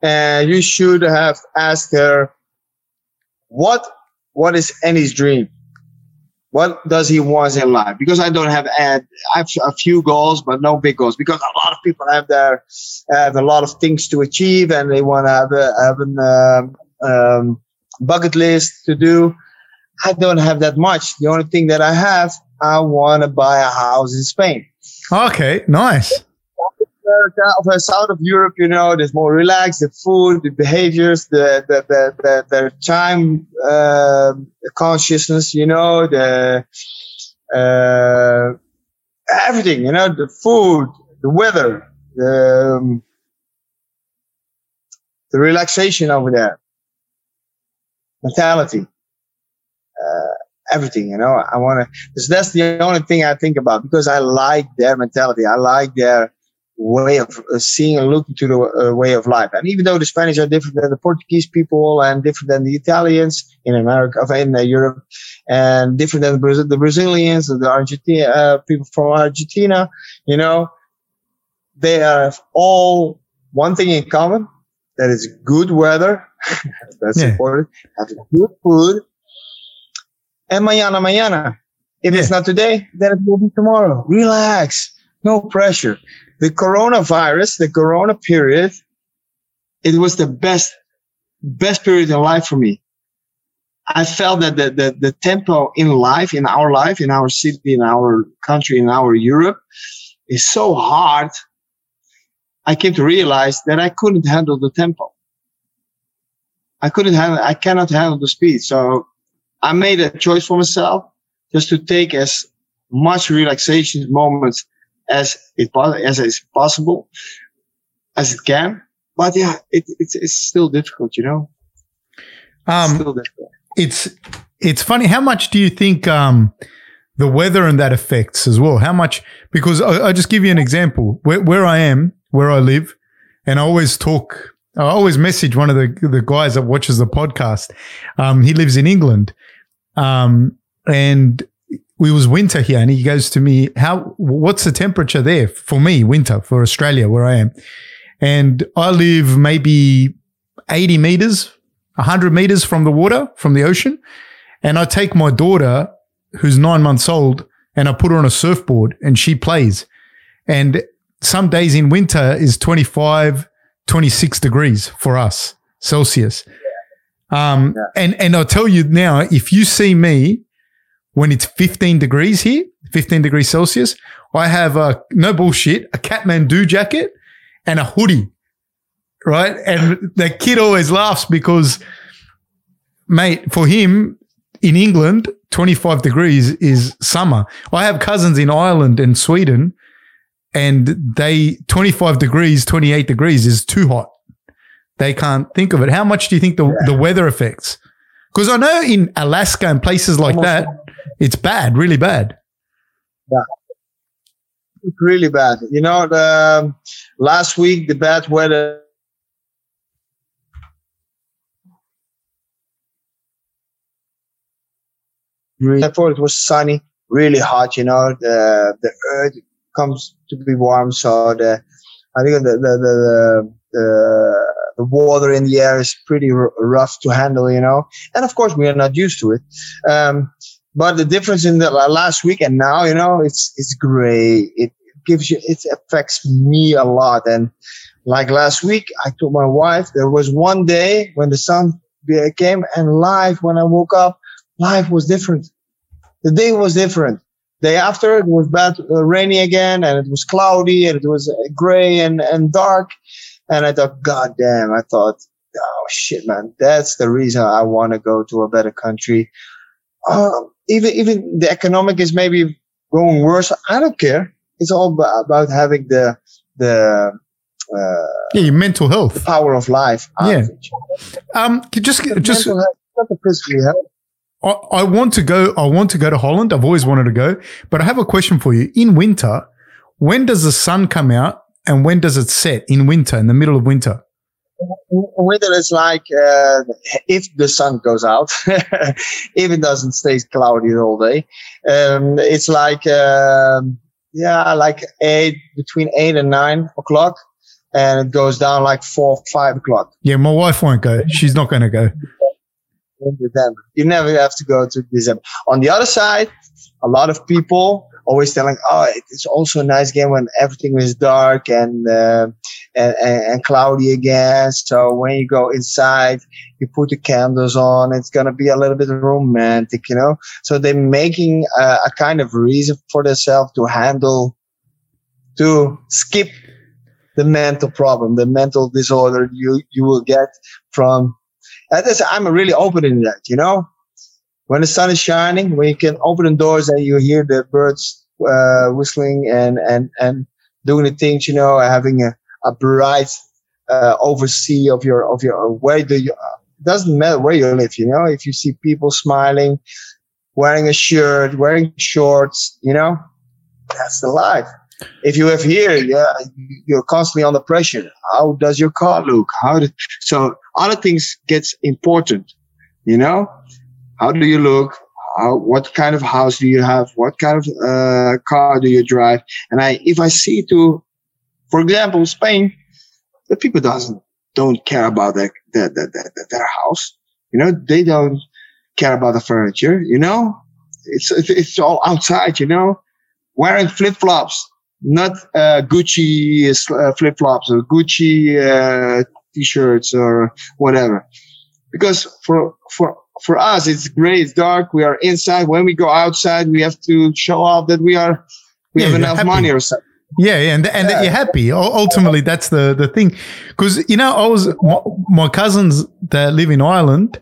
[SPEAKER 2] and you should have asked her, what, what is Andy's dream? What does he want in life? Because I don't have, ad, I have a few goals, but no big goals. Because a lot of people have their, have a lot of things to achieve, and they want to have, a, have an um, um, bucket list to do. I don't have that much. The only thing that I have I want to buy a house in Spain.
[SPEAKER 1] Okay, nice.
[SPEAKER 2] South of Europe, you know, there's more relaxed. The food, the behaviors, the the the the, the time uh, consciousness, you know, the uh, everything, you know, the food, the weather, the um, the relaxation over there, mentality. Uh, everything, you know. I want to, that's the only thing I think about because I like their mentality. I like their way of uh, seeing and looking to the uh, way of life. And even though the Spanish are different than the Portuguese people and different than the Italians in America, in uh, Europe, and different than the, the Brazilians or the Argentina, uh, people from Argentina, you know, they have all one thing in common. That is good weather. That's yeah. important. Have good food and mañana, mañana. If yeah. it's not today, then it will be tomorrow. Relax. No pressure. The coronavirus, the corona period, it was the best, best period in life for me. I felt that the, the, the tempo in life, in our life, in our city, in our country, in our Europe is so hard. I came to realize that I couldn't handle the tempo. I couldn't handle, I cannot handle the speed. So I made a choice for myself just to take as much relaxation moments as it as is possible as it can. But yeah, it, it's it's still difficult, you know.
[SPEAKER 1] Um, still difficult. It's it's funny. How much do you think um, the weather and that affects as well? How much? Because I, I just give you an example. Where, where I am, where I live, and I always talk I always message one of the the guys that watches the podcast. Um, he lives in England, um, and it was winter here, and he goes to me, "How? What's the temperature there for me? Winter for Australia, where I am." And I live maybe eighty meters, hundred meters from the water, from the ocean, and I take my daughter, who's nine months old, and I put her on a surfboard, and she plays. And some days in winter is 25, 26 degrees for us Celsius. Um, yeah. and, and I'll tell you now, if you see me when it's 15 degrees here, 15 degrees Celsius, I have a, no bullshit, a Kathmandu jacket and a hoodie. Right. And the kid always laughs because, mate, for him in England, 25 degrees is summer. I have cousins in Ireland and Sweden and they 25 degrees, 28 degrees is too hot. They can't think of it. How much do you think the, yeah. the weather affects? Because I know in Alaska and places like Almost that, it's bad, really bad.
[SPEAKER 2] Yeah. It's really bad. You know, the um, last week, the bad weather Therefore, it was sunny, really hot. You know, the the earth comes to be warm, so the I think the the the, the the water in the air is pretty r- rough to handle, you know. And of course, we are not used to it. Um, but the difference in the last week and now, you know, it's it's gray. It gives you, it affects me a lot. And like last week, I told my wife there was one day when the sun came and life when I woke up, life was different. The day was different. Day after it was bad, uh, rainy again, and it was cloudy, and it was uh, gray and and dark. And I thought, God damn, I thought, oh shit, man, that's the reason I want to go to a better country. Um, even even the economic is maybe going worse. I don't care. It's all about having the the uh,
[SPEAKER 1] yeah, your mental health, the
[SPEAKER 2] power of life.
[SPEAKER 1] Yeah. Um, just just
[SPEAKER 2] health, not the physical health.
[SPEAKER 1] I, I want to go. I want to go to Holland. I've always wanted to go, but I have a question for you. In winter, when does the sun come out and when does it set? In winter, in the middle of winter
[SPEAKER 2] winter is like uh, if the sun goes out, if it doesn't stay cloudy all day, um, it's like um, yeah, like eight between eight and nine o'clock, and it goes down like four five o'clock.
[SPEAKER 1] Yeah, my wife won't go. She's not going to go.
[SPEAKER 2] In December, you never have to go to December. On the other side, a lot of people always telling, oh, it's also a nice game when everything is dark and, uh, and, and, cloudy again. So when you go inside, you put the candles on. It's gonna be a little bit romantic, you know. So they're making a, a kind of reason for themselves to handle, to skip the mental problem, the mental disorder you you will get from. That is, I'm really open in that, you know? When the sun is shining, when you can open the doors and you hear the birds uh, whistling and, and, and doing the things, you know, having a, a bright uh, oversee of your, of your, where do you, uh, doesn't matter where you live, you know, if you see people smiling, wearing a shirt, wearing shorts, you know, that's the life. If you have here, yeah, you're constantly under pressure. How does your car look? How do, so other things gets important, you know? How do you look? How, what kind of house do you have? What kind of uh, car do you drive? And I, if I see to, for example, Spain, the people doesn't don't care about their, their, their, their, their house. You know, they don't care about the furniture. You know, it's it's all outside. You know, wearing flip flops, not uh, Gucci uh, flip flops or Gucci uh, t-shirts or whatever. Because for for for us, it's gray, it's dark. We are inside. When we go outside, we have to show off that we are we yeah, have enough happy. money or something.
[SPEAKER 1] Yeah, yeah, and and that you're happy. Ultimately, that's the the thing. Because you know, I was my, my, cousins that live in Ireland.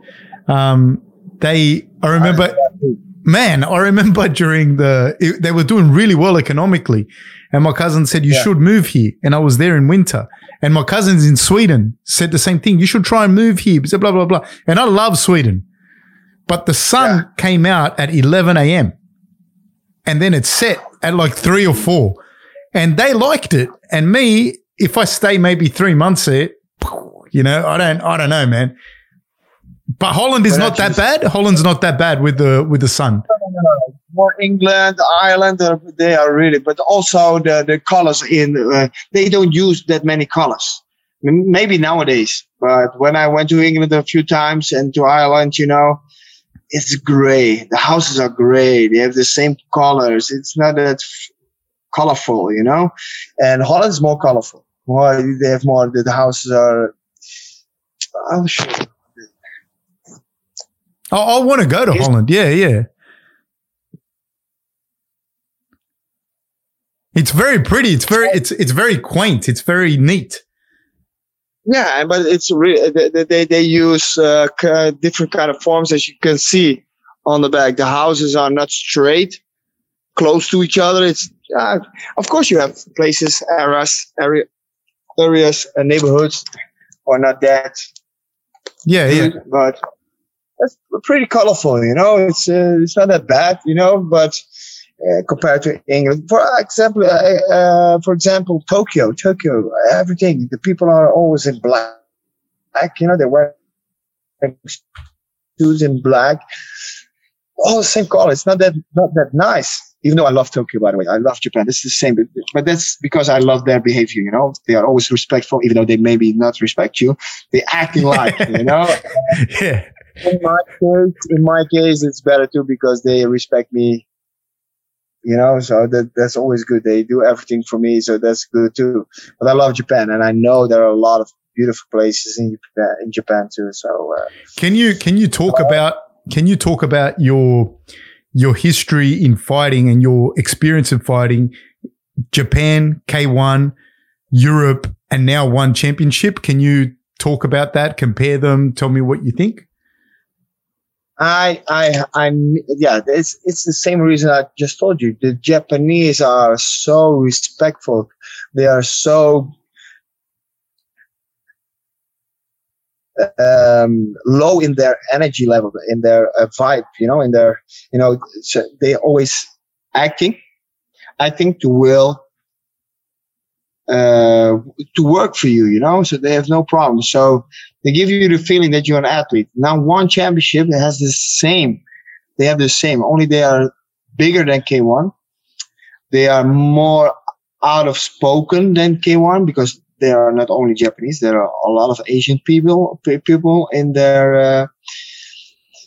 [SPEAKER 1] Um, they I remember, man, I remember during the it, they were doing really well economically, and my cousin said you yeah. should move here, and I was there in winter. And my cousins in Sweden said the same thing. You should try and move here. Blah blah blah. And I love Sweden. But the sun yeah. came out at 11 a.m. and then it set at like three or four. And they liked it. And me, if I stay maybe three months there, you know, I don't, I don't know, man. But Holland is not that bad. Holland's not that bad with the with the sun.
[SPEAKER 2] More England, Ireland, they are really, but also the the colors in uh, they don't use that many colors. Maybe nowadays, but when I went to England a few times and to Ireland, you know, it's gray. The houses are gray. They have the same colors. It's not that f- colorful, you know. And Holland's more colorful. More, they have more. The, houses are. Show you.
[SPEAKER 1] I, I want to go to Holland. Yeah, yeah. It's very pretty. It's very it's it's very quaint. It's very neat.
[SPEAKER 2] Yeah, but it's really they they, they use uh, different kind of forms as you can see on the back. The houses are not straight, close to each other. It's uh, of course you have places, areas, area, areas, and neighborhoods are not that.
[SPEAKER 1] Yeah, yeah.
[SPEAKER 2] But it's pretty colorful, you know. It's uh, it's not that bad, you know, but uh, compared to England. For example, uh, for example, Tokyo, Tokyo, everything. The people are always in black. You know, they wear shoes in black. All the same color. It's not that not that nice. Even though I love Tokyo, by the way, I love Japan. It's the same, but that's because I love their behavior. You know, they are always respectful, even though they maybe not respect you. They acting like you know.
[SPEAKER 1] yeah.
[SPEAKER 2] In my case, in my case, it's better too because they respect me you know so that that's always good. They do everything for me so that's good too. But i love japan and i know there are a lot of beautiful places in japan, in japan too so uh,
[SPEAKER 1] can you can you talk uh, about can you talk about your your history in fighting and your experience of fighting japan k1 europe and now one championship? Can you talk about that, compare them, tell me what you think?
[SPEAKER 2] I, I, I, yeah, it's it's the same reason I just told you. The Japanese are so respectful. They are so um, low in their energy level, in their uh, vibe. You know, in their, you know, so they always acting. I think to will uh, to work for you, you know, so they have no problem. So they give you the feeling that you're an athlete. Now, one championship has the same. They have the same, only they are bigger than K1. They are more out of spoken than K1 because they are not only Japanese. There are a lot of Asian people people in their uh,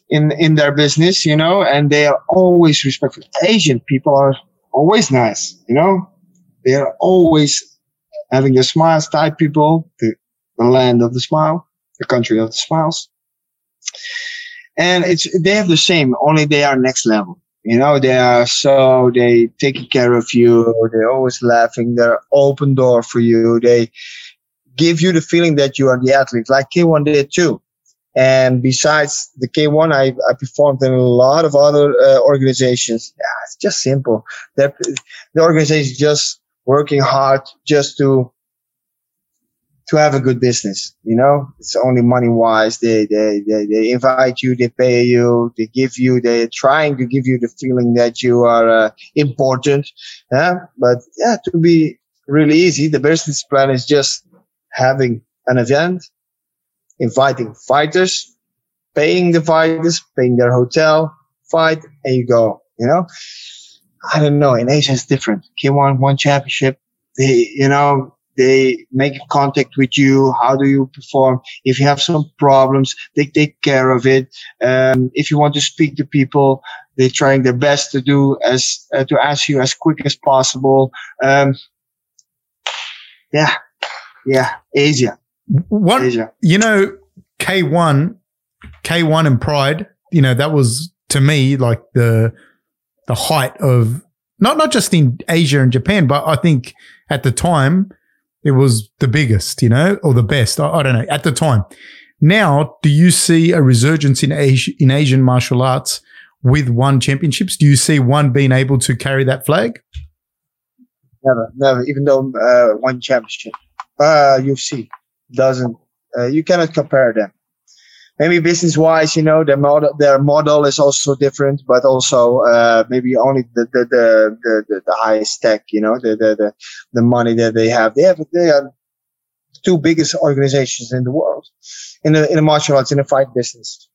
[SPEAKER 2] in in their business, you know, and they are always respectful. Asian people are always nice, you know. They are always having the smiles type people, the, the land of the smile, the country of the smiles. And it's, they have the same, only they are next level. You know, they are so, they taking care of you. They're always laughing. They're open door for you. They give you the feeling that you are the athlete, like K1 did too. And besides the K1, I, I performed in a lot of other uh, organizations. Yeah, it's just simple. They're, the organization just working hard just to to have a good business. You know, it's only money wise. They, they, they, they invite you, they pay you, they give you, they're trying to give you the feeling that you are uh, important. Yeah. But yeah, to be really easy, the business plan is just having an event, inviting fighters, paying the fighters, paying their hotel, fight, and you go, you know? I don't know. In Asia, it's different. K1 one championship. They, you know, they make contact with you. How do you perform? If you have some problems, they take care of it. Um, if you want to speak to people, they're trying their best to do as uh, to answer you as quick as possible. Um, yeah, yeah, Asia.
[SPEAKER 1] One, Asia. you know, K one, K one and Pride. You know, that was to me like the the height of not not just in Asia and Japan, but I think at the time it was the biggest, you know, or the best. I, I don't know at the time. Now, do you see a resurgence in Asia, in Asian martial arts with one championships? Do you see one being able to carry that flag?
[SPEAKER 2] Never, never. Even though uh, one championship, uh, UFC doesn't. Uh, you cannot compare them maybe business wise, you know, their model, their model is also different, but also, uh, maybe only the, the, the, the, the highest tech, you know, the, the, the, the money that they have. They have, they are two biggest organizations in the world in the, in the martial arts, in the fight business.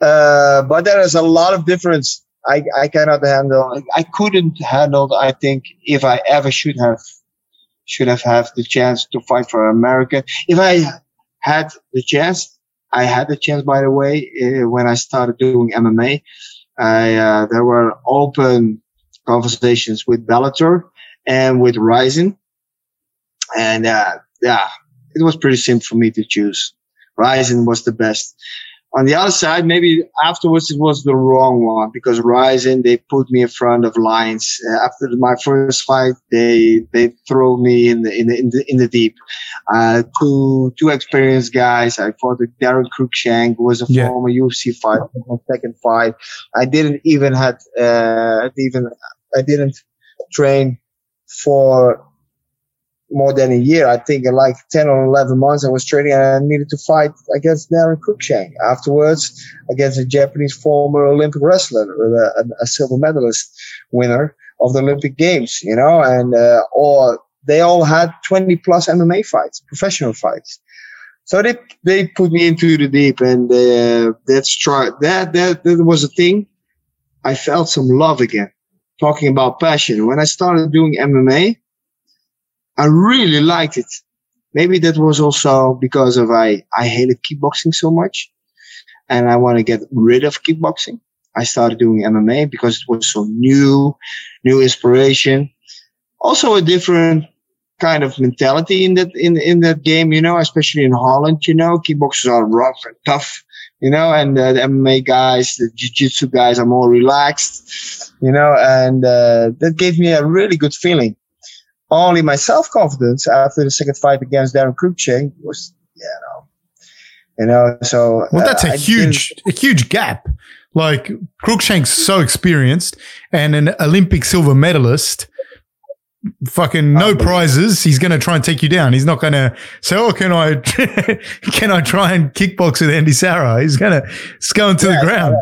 [SPEAKER 2] Uh, but there is a lot of difference. I, I cannot handle, I couldn't handle, I think, if I ever should have, should have had the chance to fight for America. If I had the chance, I had the chance, by the way, uh, when I started doing MMA. I, uh, there were open conversations with Bellator and with Rizin. And, uh, yeah, it was pretty simple for me to choose. Rizin was the best. On the other side, maybe afterwards it was the wrong one because Rizin they put me in front of lions. Uh, after my first fight, they, they throw me in the, in the, in the, in the deep. Uh, two, two experienced guys. I fought with Daron Cruickshank, who was a yeah. former UFC fighter, my second fight. I didn't even had, uh, even, I didn't train for more than a year. I think in like 10 or 11 months, I was training and I needed to fight against Daron Cruickshank. Afterwards, against a Japanese former Olympic wrestler, a, a silver medalist winner of the Olympic Games, you know, and, uh, they all had 20 plus MMA fights, professional fights. So they, they put me into the deep and, uh, that's try, that, that, that was a thing. I felt some love again. Talking about passion. When I started doing MMA, I really liked it. Maybe that was also because of I, I hated kickboxing so much and I want to get rid of kickboxing. I started doing MMA because it was so new, new inspiration. Also a different kind of mentality in that, in, in that game, you know, especially in Holland, you know, kickboxers are rough and tough, you know, and uh, the MMA guys, the jiu-jitsu guys are more relaxed, you know, and, uh, that gave me a really good feeling only my self confidence after the second fight against Daron Cruickshank was, you know, You know, so
[SPEAKER 1] well, that's
[SPEAKER 2] uh,
[SPEAKER 1] a
[SPEAKER 2] I
[SPEAKER 1] huge, a huge gap. Like Cruickshank's so experienced and an Olympic silver medalist. Fucking no prizes. He's going to try and take you down. He's not going to say, "Oh, can I, can I try and kickbox with Andy Souwer?" He's going to go into
[SPEAKER 2] Yeah,
[SPEAKER 1] the ground.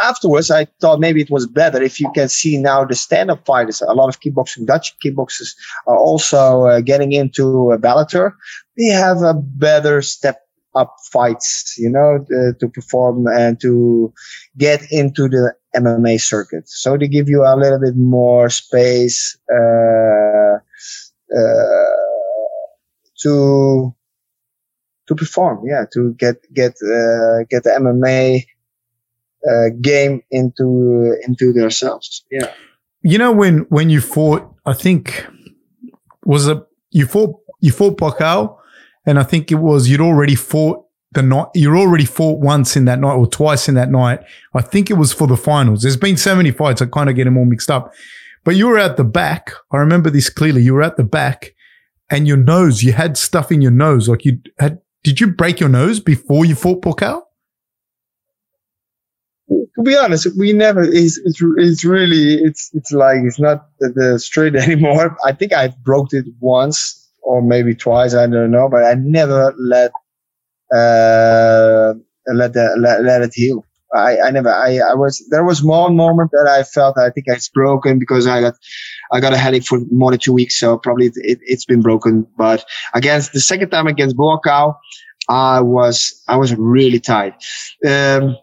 [SPEAKER 2] Afterwards, I thought maybe it was better if you can see now the stand-up fighters. A lot of kickboxing Dutch kickboxers are also uh, getting into uh, Bellator. They have a better step up fights, you know, uh, to perform and to get into the MMA circuit. So they give you a little bit more space uh, uh, to to perform. Yeah, to get get uh, get the MMA uh, game into into themselves. Yeah.
[SPEAKER 1] You know when when you fought, I think was a you fought you fought Buakaw, and I think it was you'd already fought the night you already fought once in that night or twice in that night. I think it was for the finals. There's been so many fights, I kind of get them all mixed up. But you were at the back. I remember this clearly. You were at the back, and your nose, you had stuff in your nose, like you had. Did you break your nose before you fought Buakaw?
[SPEAKER 2] To be honest, we never. It's, it's it's really it's it's like it's not the, the straight anymore. I think I broke it once or maybe twice. I don't know, but I never let uh let the, let, let it heal. I, I never I, I was there was one moment that I felt I think it's broken because I got I got a headache for more than two weeks so probably it, it, has been broken but against the second time against Buakaw I was I was really tired um,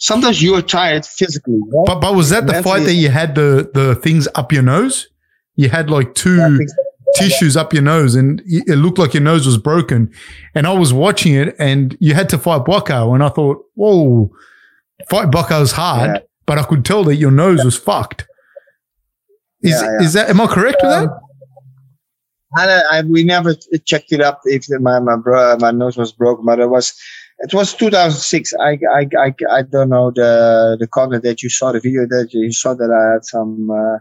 [SPEAKER 2] sometimes you are tired physically right?
[SPEAKER 1] But but was that the
[SPEAKER 2] Mentally-
[SPEAKER 1] fight that you had the the things up your nose? You had like two
[SPEAKER 2] so.
[SPEAKER 1] tissues up your nose, and it looked like your nose was broken. And I was watching it, and you had to fight Buakaw, and I thought, whoa, fight Buakaw's hard,
[SPEAKER 2] Yeah.
[SPEAKER 1] but I could tell that your nose was fucked. Is
[SPEAKER 2] Yeah, yeah.
[SPEAKER 1] is that? Am I correct with that?
[SPEAKER 2] And I, I, we never checked it up if my my bro, my nose was broken, but it was it was 2006. I I I, I don't know the the content that you saw the video that you saw that I had some uh,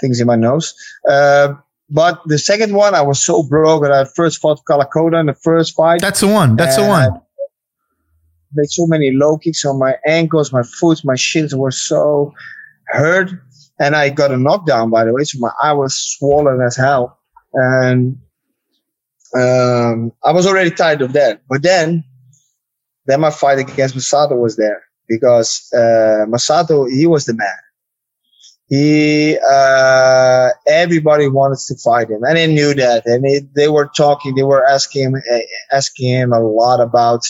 [SPEAKER 2] things in my nose. Uh, but the second one, I was so broke that I first fought Kalakoda in the first fight.
[SPEAKER 1] That's the one. That's the one.
[SPEAKER 2] made so many low kicks on my ankles, my foot, my shins were so hurt. And I got a knockdown, by the way. So my eye was swollen as hell. And um, I was already tired of that. But then, then my fight against Masato was there because uh, Masato, he was the man. He, uh, everybody wanted to fight him, and he knew that. And they, they were talking, they were asking him, uh, asking him a lot about,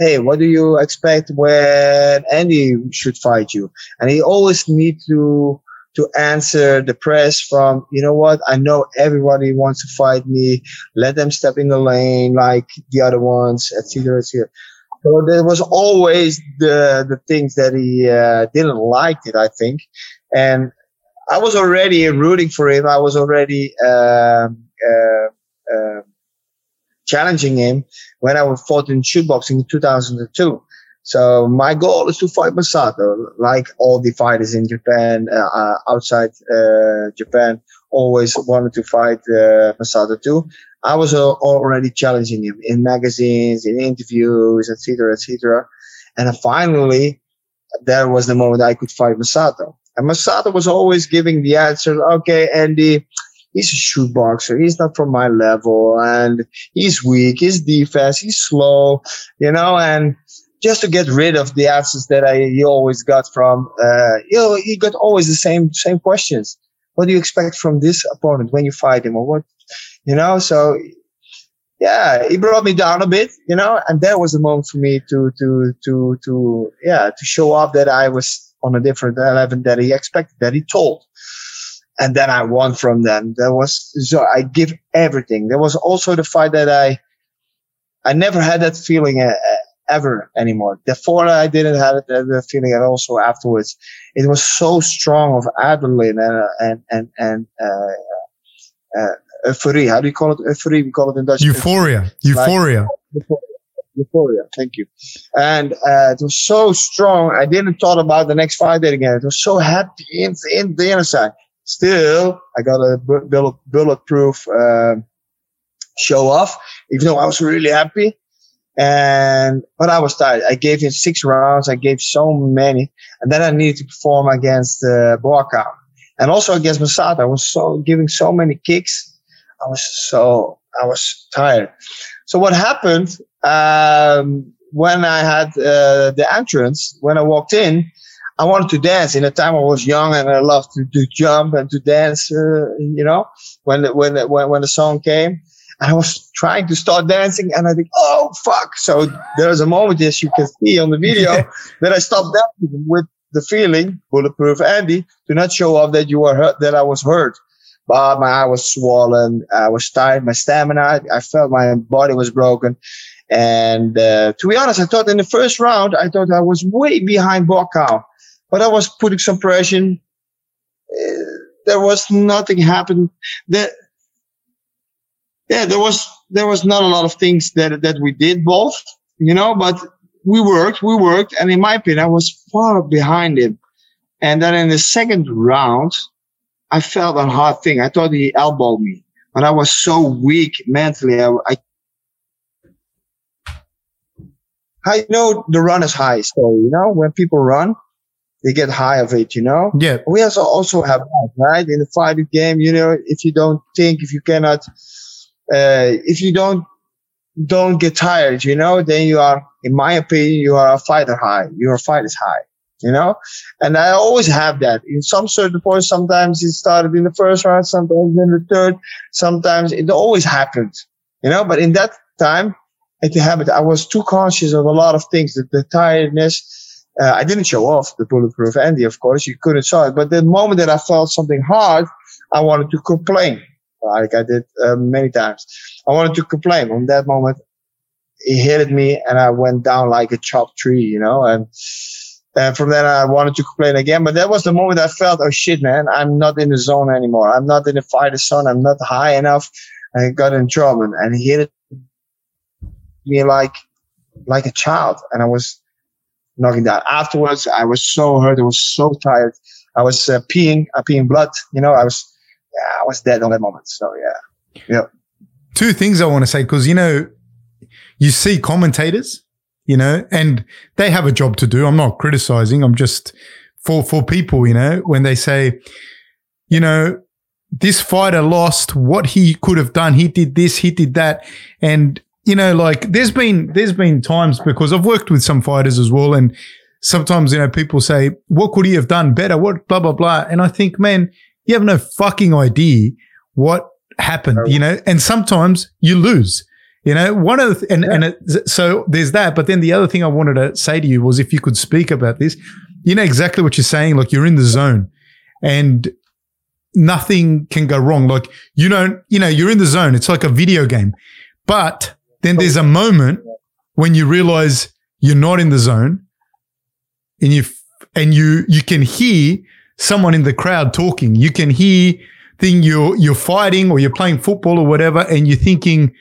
[SPEAKER 2] hey, what do you expect when Andy should fight you? And he always need to to answer the press from, you know what? I know everybody wants to fight me. Let them step in the lane like the other ones, etc., etc. So there was always the the things that he uh, didn't like it, I think, and I was already rooting for him. I was already um, uh, uh, challenging him when I fought in shootboxing in 2002. So my goal is to fight Masato, like all the fighters in Japan, uh, outside uh, Japan, always wanted to fight uh, Masato too. I was uh, already challenging him in magazines, in interviews, etc., etc. And finally, there was the moment I could fight Masato. And Masato was always giving the answer, okay, Andy, he's a shoot boxer. He's not from my level and he's weak. His defense, he's slow, you know, and just to get rid of the answers that I he always got from, uh, you know, he got always the same, same questions. What do you expect from this opponent when you fight him or what, you know? So yeah, he brought me down a bit, you know, and that was the moment for me to, to, to, to, yeah, to show off that I was on a different level that he expected, that he told. And then I won from them. There was, so I give everything. There was also the fight that I, I never had that feeling uh, ever anymore. Before I didn't have uh, the feeling, and also afterwards, it was so strong of adrenaline and and and and uh, uh, euphoria. How do you call it? Euphoria. We call it in Dutch.
[SPEAKER 1] Euphoria. Euphoria.
[SPEAKER 2] Euphoria. Thank you. And uh, it was so strong. I didn't thought about the next fight day again. It was so happy in, in the inside. Still, I got a bullet, bulletproof uh, show off, even though I was really happy. And but I was tired. I gave him six rounds. I gave so many, and then I needed to perform against uh, and also against Masato. I was so giving so many kicks. I was so I was tired. So what happened um, when I had uh, the entrance? When I walked in, I wanted to dance. In the time I was young and I loved to, to jump and to dance. Uh, you know, when the, when the, when when the song came, and I was trying to start dancing and I think, oh, fuck. So there was a moment, as you can see on the video, that I stopped dancing with the feeling, bulletproof Andy, to not show off that you were hurt, that I was hurt. But my eye was swollen. I was tired. My stamina, I felt my body was broken. And uh, to be honest, I thought in the first round, I thought I was way behind Buakaw. But I was putting some pressure. Uh, there was nothing happened. That yeah, there was there was not a lot of things that that we did both, you know, but we worked, we worked, and in my opinion, I was far behind him. And then in the second round, I felt a hard thing. I thought he elbowed me, but I was so weak mentally. I, I, I know the run is high, so you know when people run, they get high of it. You know.
[SPEAKER 1] Yeah.
[SPEAKER 2] We also also have that, right in the fighting game. You know, if you don't think, if you cannot uh, if you don't don't get tired, you know, then you are, in my opinion, you are a fighter high. Your fight is high, you know, and I always have that in some certain points. Sometimes it started in the first round, sometimes in the third, sometimes it always happened, you know, but in that time, it happened. I was too conscious of a lot of things, the, the tiredness. Uh, I didn't show off the bulletproof Andy, of course, you couldn't saw it, but the moment that I felt something hard, I wanted to complain like I did uh, many times. I wanted to complain. On that moment, he hit me and I went down like a chopped tree, you know, and, and from then I wanted to complain again. But that was the moment I felt, oh shit, man, I'm not in the zone anymore. I'm not in the fighter zone. I'm not high enough. I got in trouble and he hit me like, like a child. And I was knocking down. Afterwards, I was so hurt. I was so tired. I was uh, peeing, uh, peeing blood. You know, I was yeah, I was dead on that moment. So yeah, yeah.
[SPEAKER 1] Two things I want to say because you know, you see commentators, you know, and they have a job to do. I'm not criticizing. I'm just for for people, you know, when they say, you know, this fighter lost what he could have done. He did this, he did that, and you know, like there's been there's been times because I've worked with some fighters as well, and sometimes you know people say, what could he have done better? What blah blah blah, and I think, man you have no fucking idea what happened, you know, and sometimes you lose. You know, one of the, and, yeah. and it, so there's that. But then the other thing I wanted to say to you was if you could speak about this, you know exactly what you're saying. Like you're in the zone and nothing can go wrong. Like you don't, you know, you're in the zone. It's like a video game. But then there's a moment when you realize you're not in the zone and you, and you, you can hear someone in the crowd talking. You can hear thing you're you're fighting or you're playing football or whatever, and you're thinking,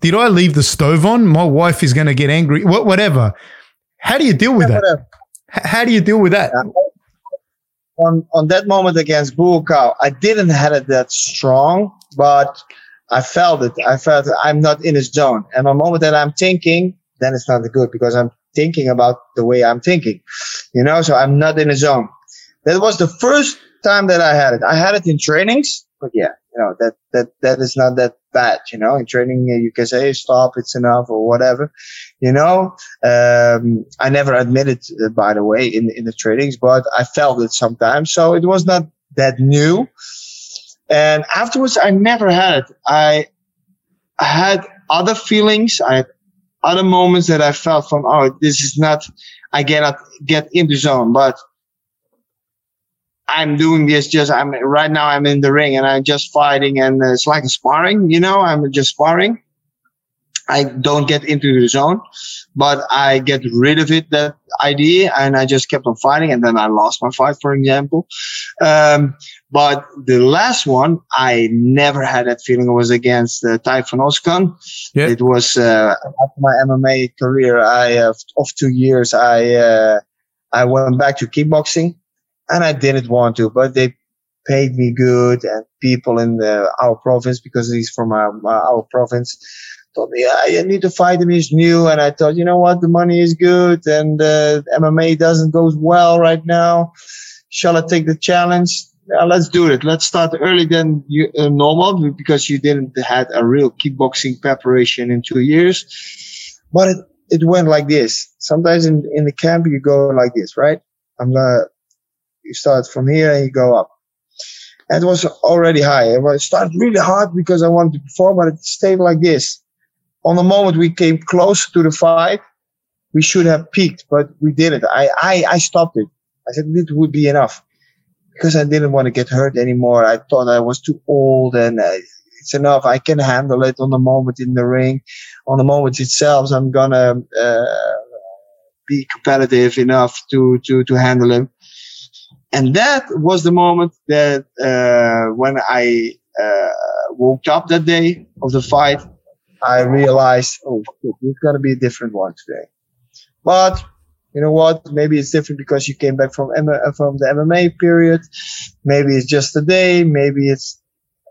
[SPEAKER 1] "Did I leave the stove on? My wife is going to get angry." What, whatever. How do you deal with that? How do you deal with that?
[SPEAKER 2] On on that moment against Buakaw, I didn't have it that strong, but I felt it. I felt I'm not in his zone. And the moment that I'm thinking, then it's not good because I'm thinking about the way I'm thinking. You know, so I'm not in the zone. That was the first time that I had it. I had it in trainings, but yeah, you know, that, that, that is not that bad, you know, in training, you can say stop, it's enough or whatever, you know, um, I never admitted, uh, by the way, in, in the trainings, but I felt it sometimes. So it was not that new. And afterwards, I never had it. I, I had other feelings. I had other moments that I felt from, oh, this is not, I cannot get in the zone, but I'm doing this just I'm right now I'm in the ring and I'm just fighting and it's like sparring, you know, I'm just sparring. I don't get into the zone, but I get rid of it, that idea, and I just kept on fighting and then I lost my fight, for example. Um, but the last one, I never had that feeling. It was against uh, Tayfun Ozcan. Yeah. It was, uh, after my MMA career, I, uh, of two years, I, uh, I went back to kickboxing and I didn't want to, but they paid me good, and people in the, our province because he's from our, our province told me I need to fight him. He's new, and I thought, you know what, the money is good, and uh, MMA doesn't go well right now. Shall I take the challenge? Yeah, let's do it. Let's start early than you, uh, normal because you didn't had a real kickboxing preparation in two years. But it, it went like this. Sometimes in, in the camp you go like this, right? I'm gonna you start from here and you go up. And it was already high. It was started really hard because I wanted to perform, but it stayed like this. On the moment we came close to the fight, we should have peaked, but we didn't. I, I, I stopped it. I said it would be enough because I didn't want to get hurt anymore. I thought I was too old and uh, it's enough. I can handle it on the moment in the ring. On the moment itself, I'm gonna uh, be competitive enough to to to handle him. And that was the moment that uh, when I uh, woke up that day of the fight, I realized, oh, it's gonna be a different one today. But you know what? Maybe it's different because you came back from M- uh, from the MMA period. Maybe it's just a day. Maybe it's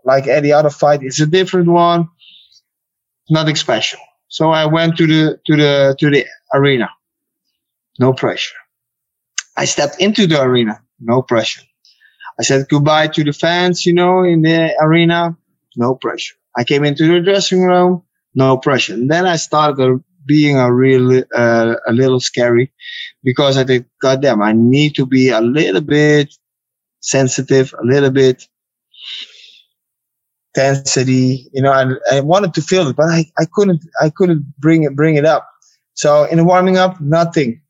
[SPEAKER 2] like any other fight. It's a different one. Nothing special. So I went to the to the to the arena. No pressure. I stepped into the arena. No pressure. I said goodbye to the fans, you know, in the arena. No pressure. I came into the dressing room. No pressure. And then I started being a real uh, a little scary because I think, God damn, I need to be a little bit sensitive, a little bit density. You know, I, I wanted to feel it, but I, I couldn't I couldn't bring it bring it up. So in the warming up, nothing.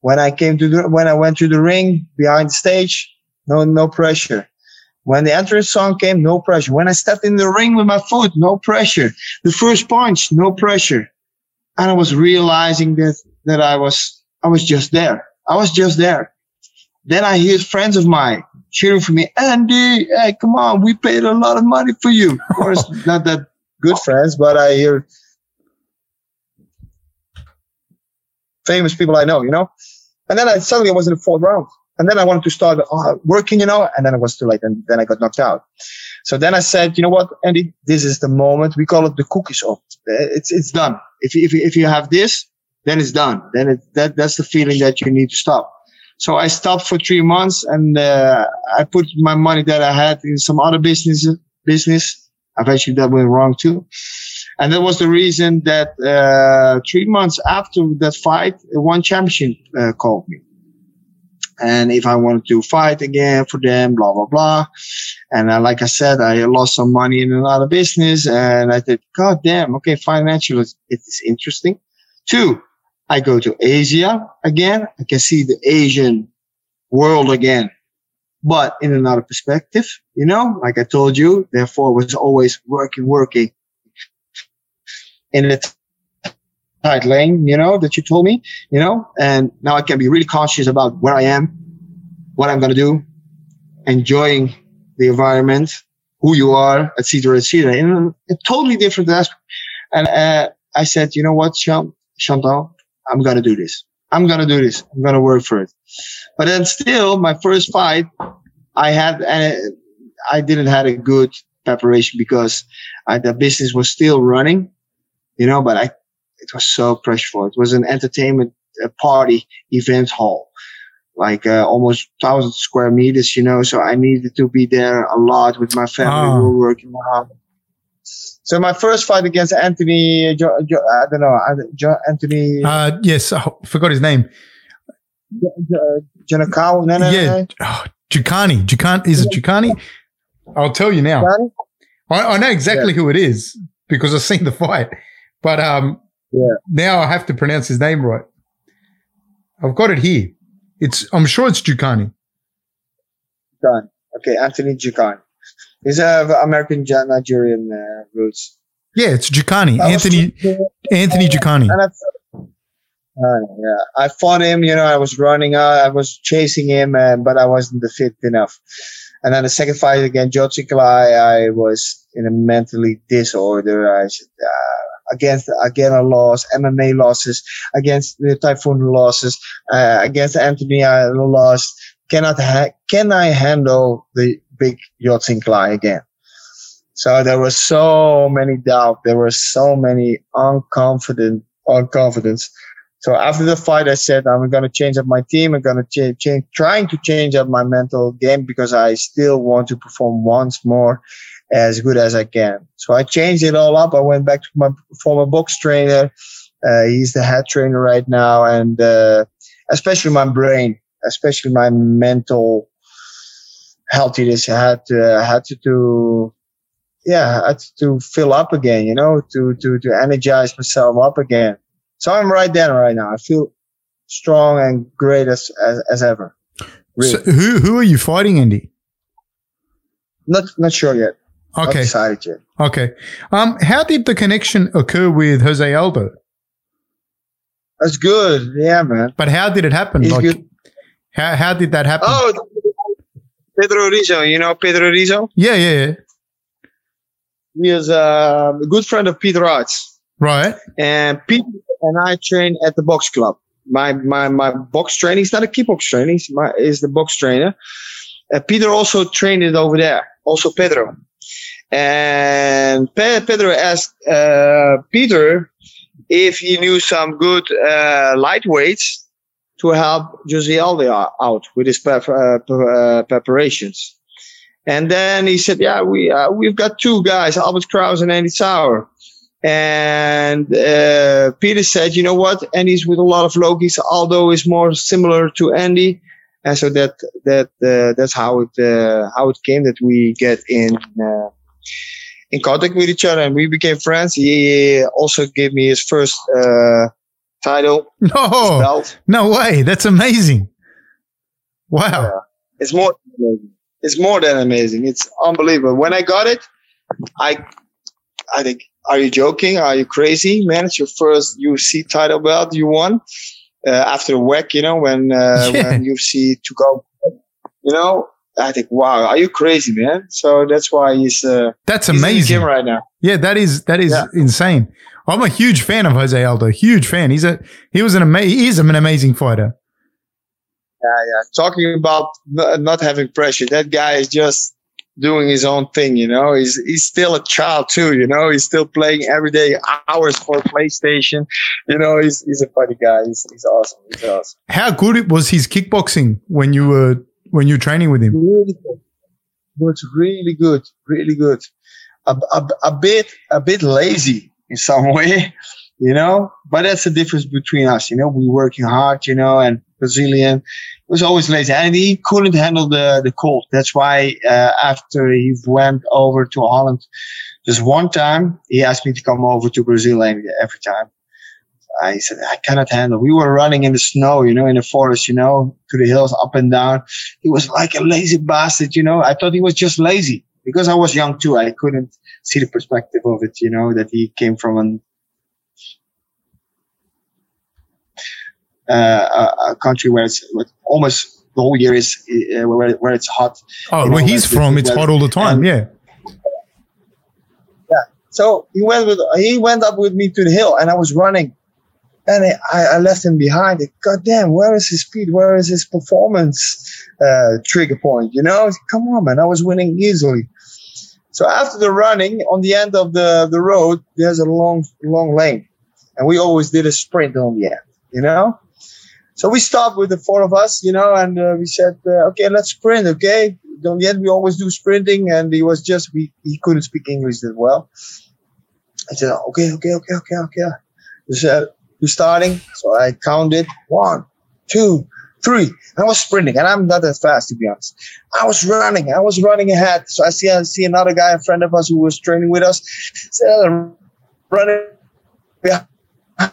[SPEAKER 2] When I came to the when I went to the ring behind the stage, no no pressure. When the entrance song came, no pressure. When I stepped in the ring with my foot, no pressure. The first punch, no pressure and I was realizing that that I was I was just there. I was just there. Then I hear friends of mine cheering for me. Andy, hey, come on, we paid a lot of money for you. Of course, not that good friends, but I hear famous people I know, you know. And then I suddenly I was in the fourth round, and then I wanted to start uh, working, you know, and then it was too late, and then I got knocked out. So then I said, you know what, Andy, this is the moment. We call it the cookies off. It's it's done. If if if you have this, then it's done. Then it, that that's the feeling that you need to stop. So I stopped for three months and uh, I put my money that I had in some other business. Business. Eventually, that went wrong too. And that was the reason that uh, three months after that fight, one championship uh, called me and if I wanted to fight again for them, blah, blah, blah. And uh, like I said, I lost some money in another business and I said, God damn, okay, financial, it is interesting. Two, I go to Asia again. I can see the Asian world again, but in another perspective, you know, like I told you, therefore was always working, working in a tight lane, you know, that you told me, you know, and now I can be really conscious about where I am, what I'm going to do, enjoying the environment, who you are, etc., etc. in a totally different aspect. And uh, I said, you know what, Chantal, I'm going to do this. I'm going to do this. I'm going to work for it. But then still, my first fight, I had, uh, I didn't had a good preparation because I, the business was still running, you know, but I it was so pressureful. It was an entertainment party event hall, like uh, almost thousand square meters, you know. So I needed to be there a lot with my family. Oh. We were working hard. So my first fight against Anthony, jo, jo, I don't know, jo, Anthony.
[SPEAKER 1] Uh, yes, I forgot his name.
[SPEAKER 2] Janakawa, no, no, yeah,
[SPEAKER 1] oh, Jukani. Jukani is it Jukani? I'll tell you now. I, I, know exactly yeah. who it is because I've seen the fight. But um,
[SPEAKER 2] yeah.
[SPEAKER 1] Now I have to pronounce his name right. I've got it here. It's I'm sure it's Jucani.
[SPEAKER 2] Jucani. Okay, Anthony Jucani. He's a American Nigerian uh, roots.
[SPEAKER 1] Yeah, it's Jucani. Anthony Anthony Jucani.
[SPEAKER 2] Uh, yeah, I fought him. You know, I was running. Uh, I was chasing him, uh, but I wasn't fit enough. And then the second fight against Joe I was in a mentally disorder. I said, uh, against again a loss, MMA losses, against the Tayfun losses, uh, against Anthony I lost. Cannot ha- can I handle the big Yodsanklai again. So there was so many doubt. There were so many unconfident, unconfidence. So after the fight, I said, I'm going to change up my team. I'm going to change, change, trying to change up my mental game because I still want to perform once more as good as I can. So I changed it all up. I went back to my former box trainer. Uh, he's the head trainer right now. And, uh, especially my brain, especially my mental healthiness had to, had to, to yeah, had to fill up again, you know, to, to, to energize myself up again. So I'm right there right now. I feel strong and great as, as, as ever.
[SPEAKER 1] Really. So who, who are you fighting, Andy?
[SPEAKER 2] Not, not sure yet.
[SPEAKER 1] Okay. Not
[SPEAKER 2] decided yet.
[SPEAKER 1] Okay. Um, how did the connection occur with Jose Aldo?
[SPEAKER 2] That's good. Yeah, man.
[SPEAKER 1] But how did it happen?
[SPEAKER 2] He's like, good.
[SPEAKER 1] How, how did that happen?
[SPEAKER 2] Oh, Pedro Rizzo. You know Pedro Rizzo?
[SPEAKER 1] Yeah, yeah, yeah.
[SPEAKER 2] He is a good friend of Peter Aerts.
[SPEAKER 1] Right.
[SPEAKER 2] And Peter and I train at the box club. My my my box trainer. He's not a kickbox trainer. He's my is the box trainer. Uh, Peter also trained it over there. Also Pedro. And Pe- Pedro asked uh, Peter if he knew some good uh, lightweights to help Jose Aldo out with his uh, uh, preparations. And then he said, "Yeah, we uh, we've got two guys, Albert Kraus and Andy Souwer." And uh, Peter said, "You know what? Andy's with a lot of Lokis. Aldo is more similar to Andy." And so that that uh, that's how it uh, how it came that we get in in contact with each other and we became friends. He also gave me his first title.
[SPEAKER 1] No, no way! That's amazing. Wow, yeah.
[SPEAKER 2] it's more, it's more than amazing. It's unbelievable. When I got it, I, I think, are you joking? Are you crazy, man? It's your first UFC title belt you won uh, after WEC, you know, when uh, yeah. when UFC took over. You know, I think, wow, are you crazy, man? So that's why he's. Uh,
[SPEAKER 1] that's amazing.
[SPEAKER 2] right now.
[SPEAKER 1] Yeah, that is that is yeah. insane. I'm a huge fan of Jose Aldo. Huge fan. He's a he was an amazing. He is an amazing fighter.
[SPEAKER 2] Yeah, yeah. Talking about not having pressure, that guy is just doing his own thing. You know, he's he's still a child too. You know, he's still playing every day hours for PlayStation. You know, he's he's a funny guy. He's he's awesome. He's awesome.
[SPEAKER 1] How good was his kickboxing when you were when you were training with him?
[SPEAKER 2] Really good. It's really good. Really good. A, a, a bit a bit lazy in some way, you know. But that's the difference between us. You know, we working hard. You know, and Brazilian. was always lazy and he couldn't handle the, the cold. That's why, uh, after he went over to Holland just one time, he asked me to come over to Brazil every time. I said, I cannot handle. We were running in the snow, you know, in the forest, you know, to the hills, up and down. He was like a lazy bastard, you know. I thought he was just lazy because I was young too. I couldn't see the perspective of it, you know, that he came from an uh, a, a, country where it's almost the whole year is uh, where, where it's hot.
[SPEAKER 1] Oh, where he's from, it's hot all the time. And, yeah.
[SPEAKER 2] Yeah. So he went with he went up with me to the hill, and I was running, and I, I left him behind. God damn, where is his speed? Where is his performance uh, trigger point? You know, come on, man! I was winning easily. So after the running, on the end of the the road, there's a long long lane, and we always did a sprint on the end. You know, so we stopped with the four of us, you know, and uh, we said, uh, okay, let's sprint, okay? In the end, we always do sprinting, and he was just, we, he couldn't speak English that well. I said, okay, okay, okay, okay, okay. He said, we're starting. So I counted one, two, three. I was sprinting, and I'm not that fast, to be honest. I was running, I was running ahead. So I see, I see another guy, a friend of us who was training with us, said, oh, running yeah, I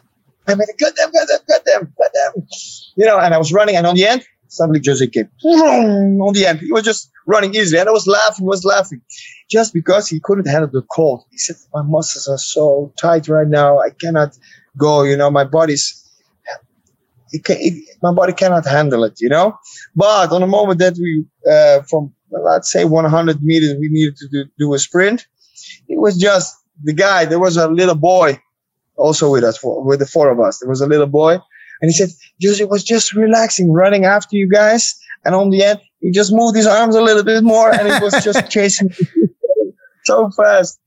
[SPEAKER 2] mean, cut them, cut them, cut them, cut them. You know, and I was running, and on the end, suddenly Jose came. On the end, he was just running easily, and I was laughing, was laughing, just because he couldn't handle the cold. He said, "My muscles are so tight right now. I cannot go. You know, my body's." It it, my body cannot handle it, you know. But on the moment that we, uh, from let's say 100 meters, we needed to do, do a sprint. It was just the guy. There was a little boy also with us, with the four of us. There was a little boy, and he said, "Jose was just relaxing, running after you guys, and on the end, he just moved his arms a little bit more, and it was just chasing so fast.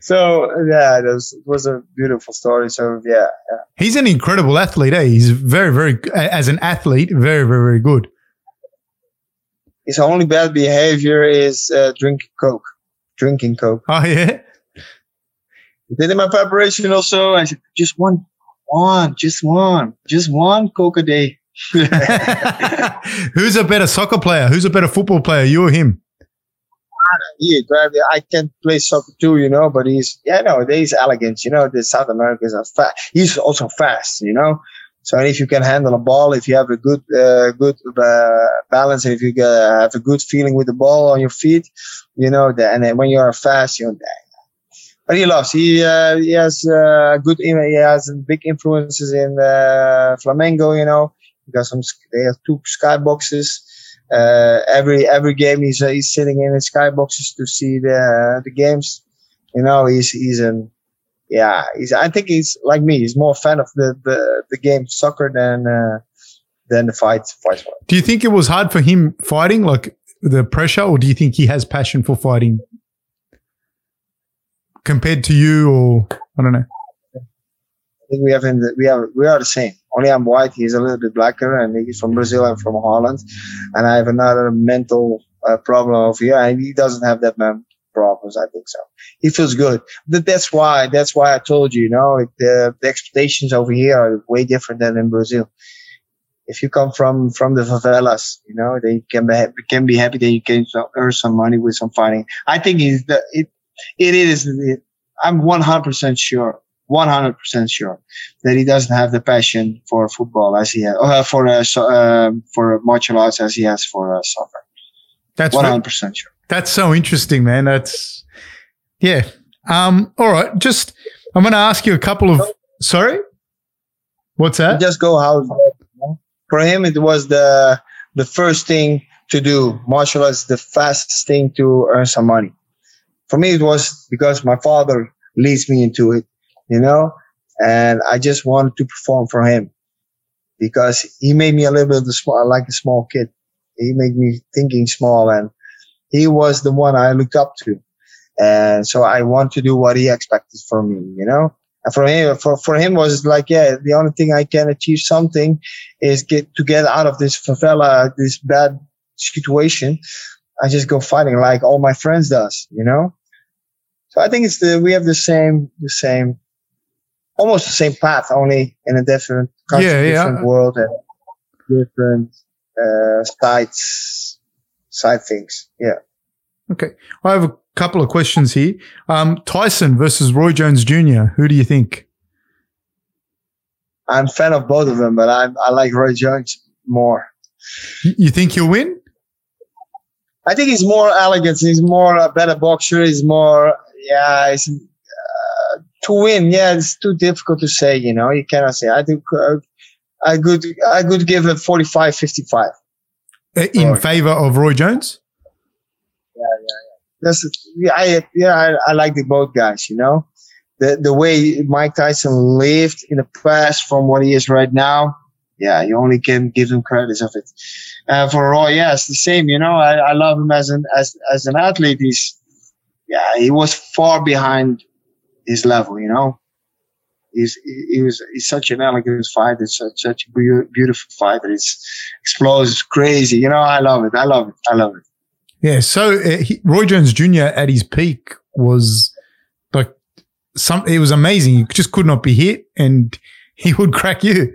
[SPEAKER 2] So yeah, it was, it was a beautiful story. So yeah, yeah,
[SPEAKER 1] He's an incredible athlete. Eh? He's very, very as an athlete, very, very, very good.
[SPEAKER 2] His only bad behavior is uh, drinking coke. Drinking coke.
[SPEAKER 1] Oh yeah.
[SPEAKER 2] Did in my preparation also. I said just one, one, just one, just one coke a day.
[SPEAKER 1] Who's a better soccer player? Who's a better football player? You or him?
[SPEAKER 2] He, I can play soccer too, you know, but he's, yeah, no, he's elegant, you know, the South Americans are fast. He's also fast, you know. So if you can handle a ball, if you have a good, uh, good uh, balance, if you uh, have a good feeling with the ball on your feet, you know, and when you are fast, you're, but he loves. He uh, he has uh, good. He has big influences in uh, Flamengo. You know, because some they have two skyboxes. Uh, every every game he's uh, he's sitting in the skyboxes to see the the games. You know, he's he's an yeah. He's I think he's like me. He's more a fan of the the, the game soccer than uh, than the fight fight.
[SPEAKER 1] Do you think it was hard for him fighting, like the pressure, or do you think he has passion for fighting compared to you, or I don't know?
[SPEAKER 2] Think we have we have we are the same. Only I'm white. He's a little bit blacker, and he's from Brazil. I'm from Holland, and I have another mental uh, problem over here, and he doesn't have that man problems. I think so. He feels good. But that's why that's why I told you. You know, the, the expectations over here are way different than in Brazil. If you come from from the favelas, you know they can be can be happy that you can earn some money with some fighting. I think it's the, it it is. It, I'm 100% sure 100% sure that he doesn't have the passion for football as he has, uh, for uh, so, uh, for martial arts as he has for uh, soccer.
[SPEAKER 1] That's
[SPEAKER 2] 100% right. sure.
[SPEAKER 1] That's so interesting, man. That's yeah. Um. All right. Just I'm going to ask you a couple of. Sorry. What's that?
[SPEAKER 2] Just go how. For him, it was the the first thing to do. Martial arts, the fastest thing to earn some money. For me, it was because my father leads me into it you know, and I just wanted to perform for him because he made me a little bit small, like a small kid. He made me thinking small and he was the one I looked up to. And so I want to do what he expected from me, you know? And for him, for, for him was like, yeah, the only thing I can achieve something is get to get out of this favela, this bad situation. I just go fighting like all my friends does, you know? So I think it's the, we have the same, the same almost the same path, only in a different country, yeah, yeah. different world, and different uh, sides, side things. Yeah.
[SPEAKER 1] Okay, I have a couple of questions here. Um, Tyson versus Roy Jones Jr. Who do you think?
[SPEAKER 2] I'm a fan of both of them, but I I like Roy Jones more.
[SPEAKER 1] You think he'll win?
[SPEAKER 2] I think he's more elegant. He's more a better boxer. He's more yeah. He's to win, yeah, it's too difficult to say. You know, you cannot say. I think uh, I could I could give it 45, 55.
[SPEAKER 1] Uh, in favor of Roy Jones.
[SPEAKER 2] Yeah, yeah, yeah. That's yeah, I yeah, I, I like the both guys. You know, the the way Mike Tyson lived in the past from what he is right now. Yeah, you only can give him credits of it. Uh, for Roy, yeah, it's the same. You know, I, I love him as an as as an athlete. He's yeah, he was far behind his level, you know. He's he was he's such an elegant fighter, such such a beautiful fighter. It's explosive, crazy. You know, I love it. I love it. I love it.
[SPEAKER 1] Yeah. So uh, he, Roy Jones Jr. at his peak was like some. It was amazing. He just could not be hit, and he would crack you.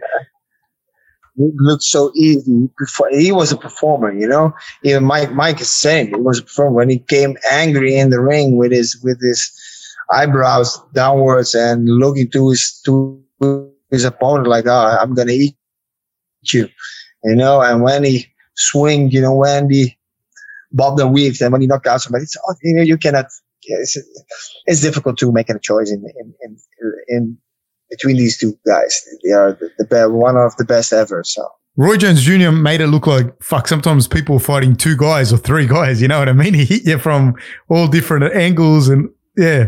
[SPEAKER 2] It looked so easy. He was a performer, you know. Even Mike, Mike is saying he was a performer when he came angry in the ring with his with his eyebrows downwards and looking to his to his opponent like, "Oh, I'm gonna eat you," you know. And when he swing, you know, when he bobbed and weaved, and when he knocked out somebody, it's, oh, you know, you cannot. It's, it's difficult to make a choice in in in, in between these two guys. They are the, the best, one of the best ever. So.
[SPEAKER 1] Roy Jones Jr. made it look like fuck. Sometimes people fighting two guys or three guys. You know what I mean? He hit you from all different angles, and yeah.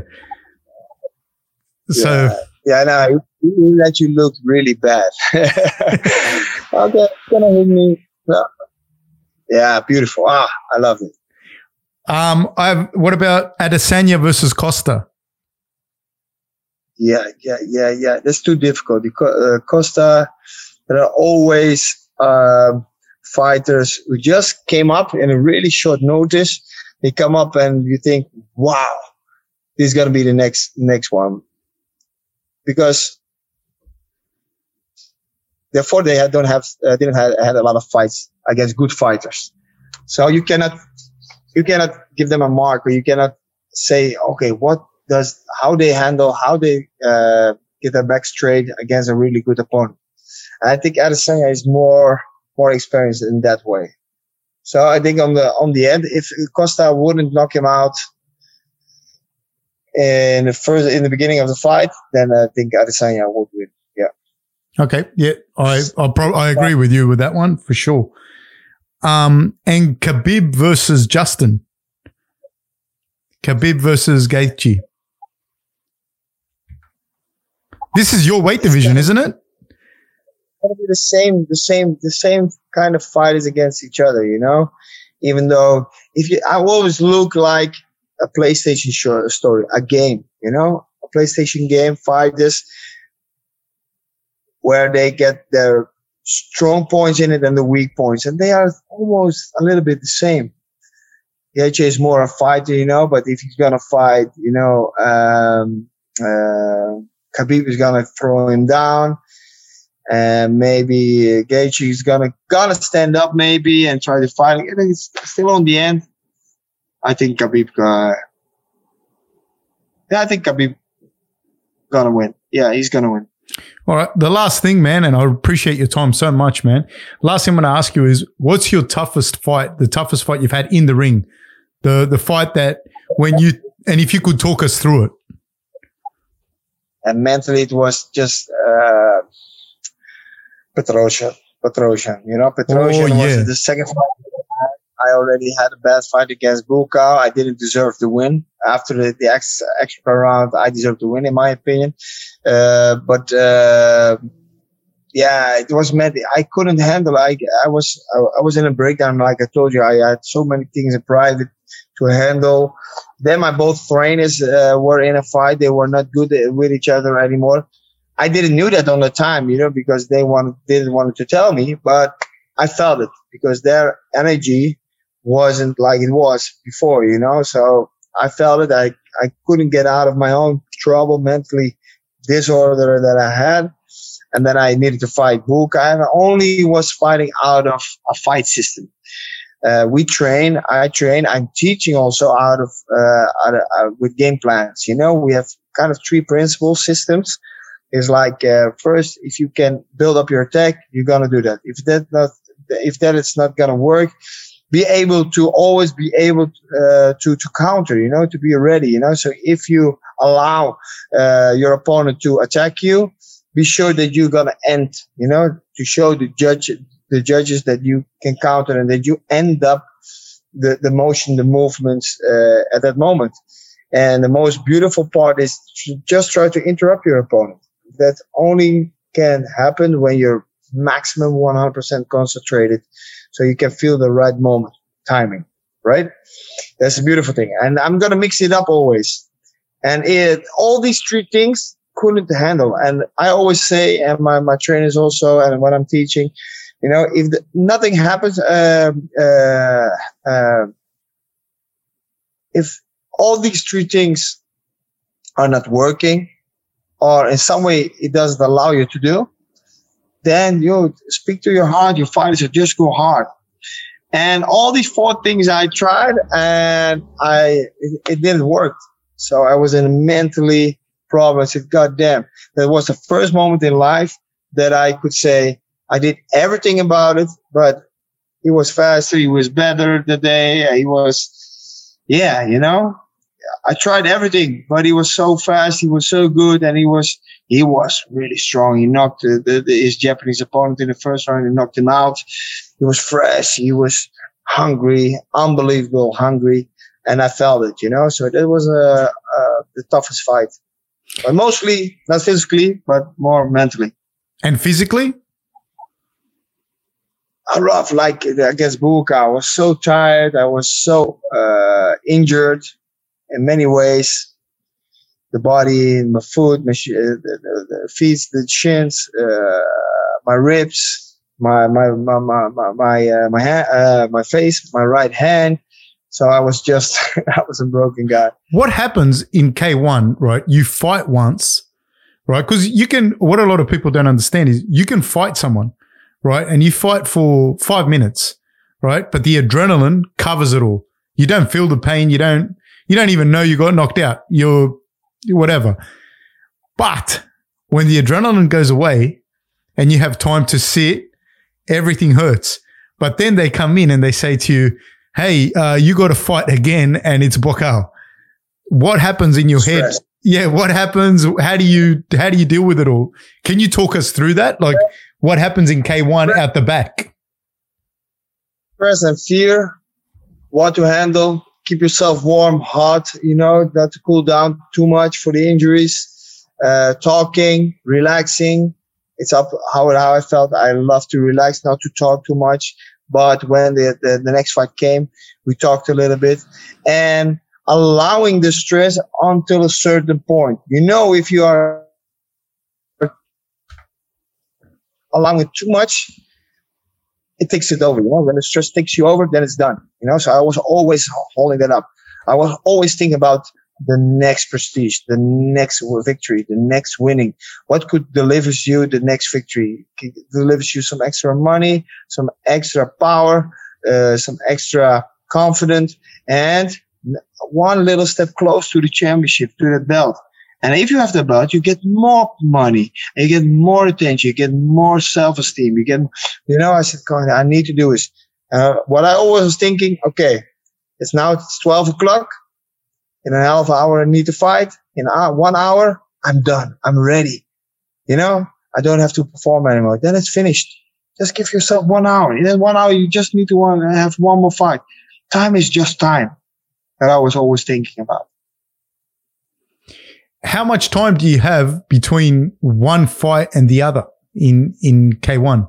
[SPEAKER 1] So
[SPEAKER 2] yeah, no, he, he let you look really bad. okay, gonna hit me. Yeah, beautiful. Ah, I love it.
[SPEAKER 1] Um, I've. What about Adesanya versus Costa?
[SPEAKER 2] Yeah, yeah, yeah, yeah. That's too difficult. Uh, Costa, there are always um, fighters who just came up in a really short notice. They come up and you think, wow, this is going to be the next, next one. Because therefore they had, don't have, uh, didn't have had a lot of fights against good fighters. So you cannot, you cannot give them a mark or you cannot say, okay, what does, how they handle, how they, uh, get their back straight against a really good opponent. And I think Adesanya is more, more experienced in that way. So I think on the on the end, if Costa wouldn't knock him out the first in the beginning of the fight, then I think Adesanya would win. Yeah.
[SPEAKER 1] Okay. Yeah, I I, pro- I agree with you with that one for sure. Um, and Khabib versus Justin. Khabib versus Gaethje. This is your weight division, isn't it?
[SPEAKER 2] to be the same, the same, the same kind of fighters against each other, you know. Even though if you, I always look like a PlayStation show, story, a game, you know, a PlayStation game fighters where they get their strong points in it and the weak points, and they are almost a little bit the same. Gaethje is more a fighter, you know, but if he's gonna fight, you know, um, uh, Khabib is gonna throw him down and maybe Gaethje is gonna gonna stand up maybe and try to fight. I think it's still on the end. I think Khabib. Uh, yeah, I think Khabib gonna win. Yeah, he's gonna win.
[SPEAKER 1] All right. The last thing, man, and I appreciate your time so much, man. Last thing I'm going to ask you is, what's your toughest fight? The toughest fight you've had in the ring, the the fight that when you and if you could talk us through it.
[SPEAKER 2] And mentally, it was just. Uh, Petrosyan. Petrosyan. You know, Petrosyan oh, yeah. was the second fight. I already had a bad fight against Buakaw. I didn't deserve the win. After the, the extra, extra round, I deserved to win, in my opinion. Uh, but uh, yeah, it was mad. I couldn't handle. I I was I, I was in a breakdown. Like I told you, I had so many things in private to handle. Then my both trainers uh, were in a fight. They were not good with each other anymore. I didn't knew that on the time, you know, because they wanted, didn't want to tell me, but I felt it because their energy wasn't like it was before, you know. So I felt it. I, I couldn't get out of my own trouble, mentally disorder that I had. And then I needed to fight Book. I only was fighting out of a fight system. Uh, we train, I train, I'm teaching also out of, uh, out of uh, with game plans. You know, we have kind of three principal systems is like uh, first if you can build up your attack you're gonna do that if that not if that is not gonna work be able to always be able uh, to to counter you know to be ready you know. So if you allow uh, your opponent to attack you be sure that you're gonna end you know to show the judge the judges that you can counter and that you end up the, the motion the movements uh, at that moment. And the most beautiful part is to just try to interrupt your opponent. That only can happen when you're maximum 100% concentrated so you can feel the right moment timing right? That's a beautiful thing and i'm gonna mix it up always. And it all these three things couldn't handle and i always say and my, my trainers also and what i'm teaching you know if the, nothing happens uh, uh, uh, if all these three things are not working or in some way it doesn't allow you to do, then you speak to your heart, your fighters should just go hard. And all these four things I tried and I, it, it didn't work. So I was in a mentally problem. I said, God damn, that was the first moment in life that I could say I did everything about it, but he was faster. He was better the day. He was, yeah, you know, I tried everything, but he was so fast. He was so good, and he was he was really strong. He knocked the, the, the, his Japanese opponent in the first round. He knocked him out. He was fresh. He was hungry, unbelievable hungry, and I felt it. You know, so it was a, a the toughest fight, but mostly not physically, but more mentally.
[SPEAKER 1] And physically, i
[SPEAKER 2] rough like against Buakaw. I was so tired. I was so uh, injured in many ways. The body, my foot, my sh- uh, the, the, the, feet, the shins, uh, my ribs, my my my my my my, uh, my, ha- uh, my face, my right hand. So I was just I was a broken guy.
[SPEAKER 1] What happens in K1? Right, you fight once, right? Because you can. What a lot of people don't understand is you can fight someone right? And you fight for five minutes, right? But the adrenaline covers it all. You don't feel the pain. You don't, you don't even know you got knocked out. You're whatever. But when the adrenaline goes away and you have time to sit, everything hurts. But then they come in and they say to you, Hey, uh, you got to fight again and it's Buakaw. What happens in your Stress. head? Yeah. What happens? How do you, how do you deal with it all? Can you talk us through that? Like, what happens in K1 at the back?
[SPEAKER 2] Stress and fear, what to handle, keep yourself warm, hot, you know, not to cool down too much for the injuries. Uh, talking, relaxing. It's up how, how I felt. I love to relax, not to talk too much. But when the, the, the next fight came, we talked a little bit and allowing the stress until a certain point. You know, if you are allowing too much, it takes it over. You know, when the stress takes you over, then it's done. You know, so I was always holding that up. I was always thinking about the next prestige, the next victory, the next winning. What could delivers you the next victory? delivers you some extra money, some extra power, uh, some extra confidence, and one little step close to the championship, to the belt. And if you have the belt, you get more money, you get more attention, you get more self-esteem. You get, you know, I said, I need to do this. Uh, what I always was thinking, okay, it's now it's 12 o'clock. In an half hour, I need to fight. In one hour, I'm done. I'm ready. You know, I don't have to perform anymore. Then it's finished. Just give yourself one hour. In that one hour, you just need to have one more fight. Time is just time. That I was always thinking about
[SPEAKER 1] how much time do you have between one fight and the other in in K one?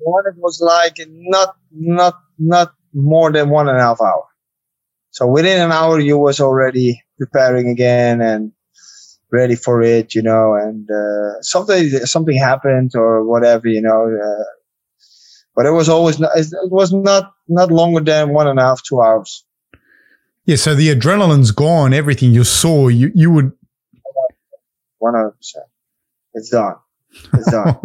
[SPEAKER 2] One it was like not not not more than one and a half hour. So within an hour, you was already preparing again and ready for it, you know. And uh, something something happened or whatever, you know. Uh, but it was always not, it was not not longer than one and a half two hours.
[SPEAKER 1] Yeah, so the adrenaline's gone. Everything you saw, you you would
[SPEAKER 2] 100%. It's done. It's done.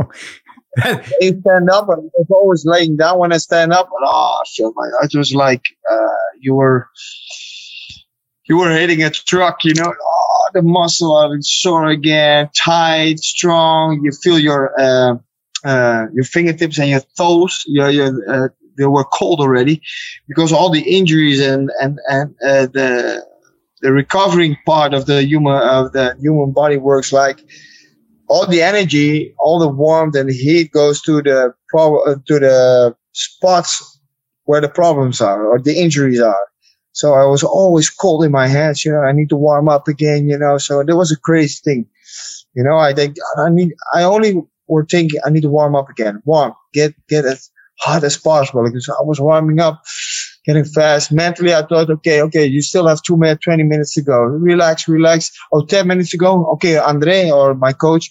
[SPEAKER 2] you stand up, and it's always laying down when I stand up. And, oh, shit, my, I was like, uh, you were, you were hitting a truck, you know. Oh, the muscle are sore again, tight, strong. You feel your, uh, uh, your fingertips and your toes, your, your, uh, they were cold already because all the injuries and, and, and, uh, the, the recovering part of the human of the human body works like all the energy, all the warmth and heat goes to the pro- uh, to the spots where the problems are or the injuries are. So I was always cold in my hands. You know, I need to warm up again. You know, so that was a crazy thing. You know, I think I need. I only were thinking I need to warm up again. Warm, get get as hot as possible because I was warming up getting fast. Mentally, I thought, okay, okay, you still have two minutes, 20 minutes to go. Relax, relax. Oh, 10 minutes to go. Okay, Andre or my coach,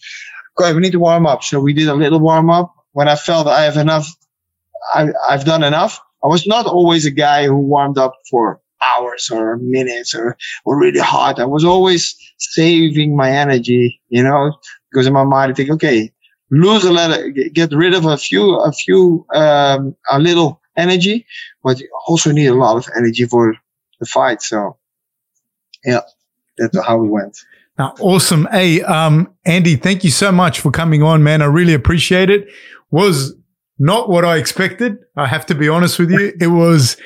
[SPEAKER 2] okay, we need to warm up. So we did a little warm up. When I felt I have enough, I, I've done enough. I was not always a guy who warmed up for hours or minutes or, or really hot. I was always saving my energy, you know, because in my mind I think, okay, lose a little, get rid of a few, a few, um, a little energy, but you also need a lot of energy for the fight. So, yeah, that's how we went.
[SPEAKER 1] Now, awesome. Hey, um, Andy, thank you so much for coming on, man. I really appreciate it. Was not what I expected. I have to be honest with you. It was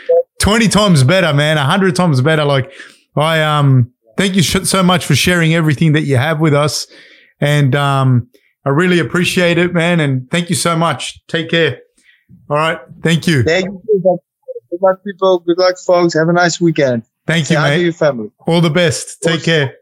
[SPEAKER 1] 20 times better, man. 100 times better. Like, I, um, thank you so much for sharing everything that you have with us. And, um, I really appreciate it, man. And thank you so much. Take care. All right. Thank you.
[SPEAKER 2] Thank you. Good luck, people. Good luck, folks. Have a nice weekend.
[SPEAKER 1] Thank you, mate.
[SPEAKER 2] your family.
[SPEAKER 1] All the best. Take care.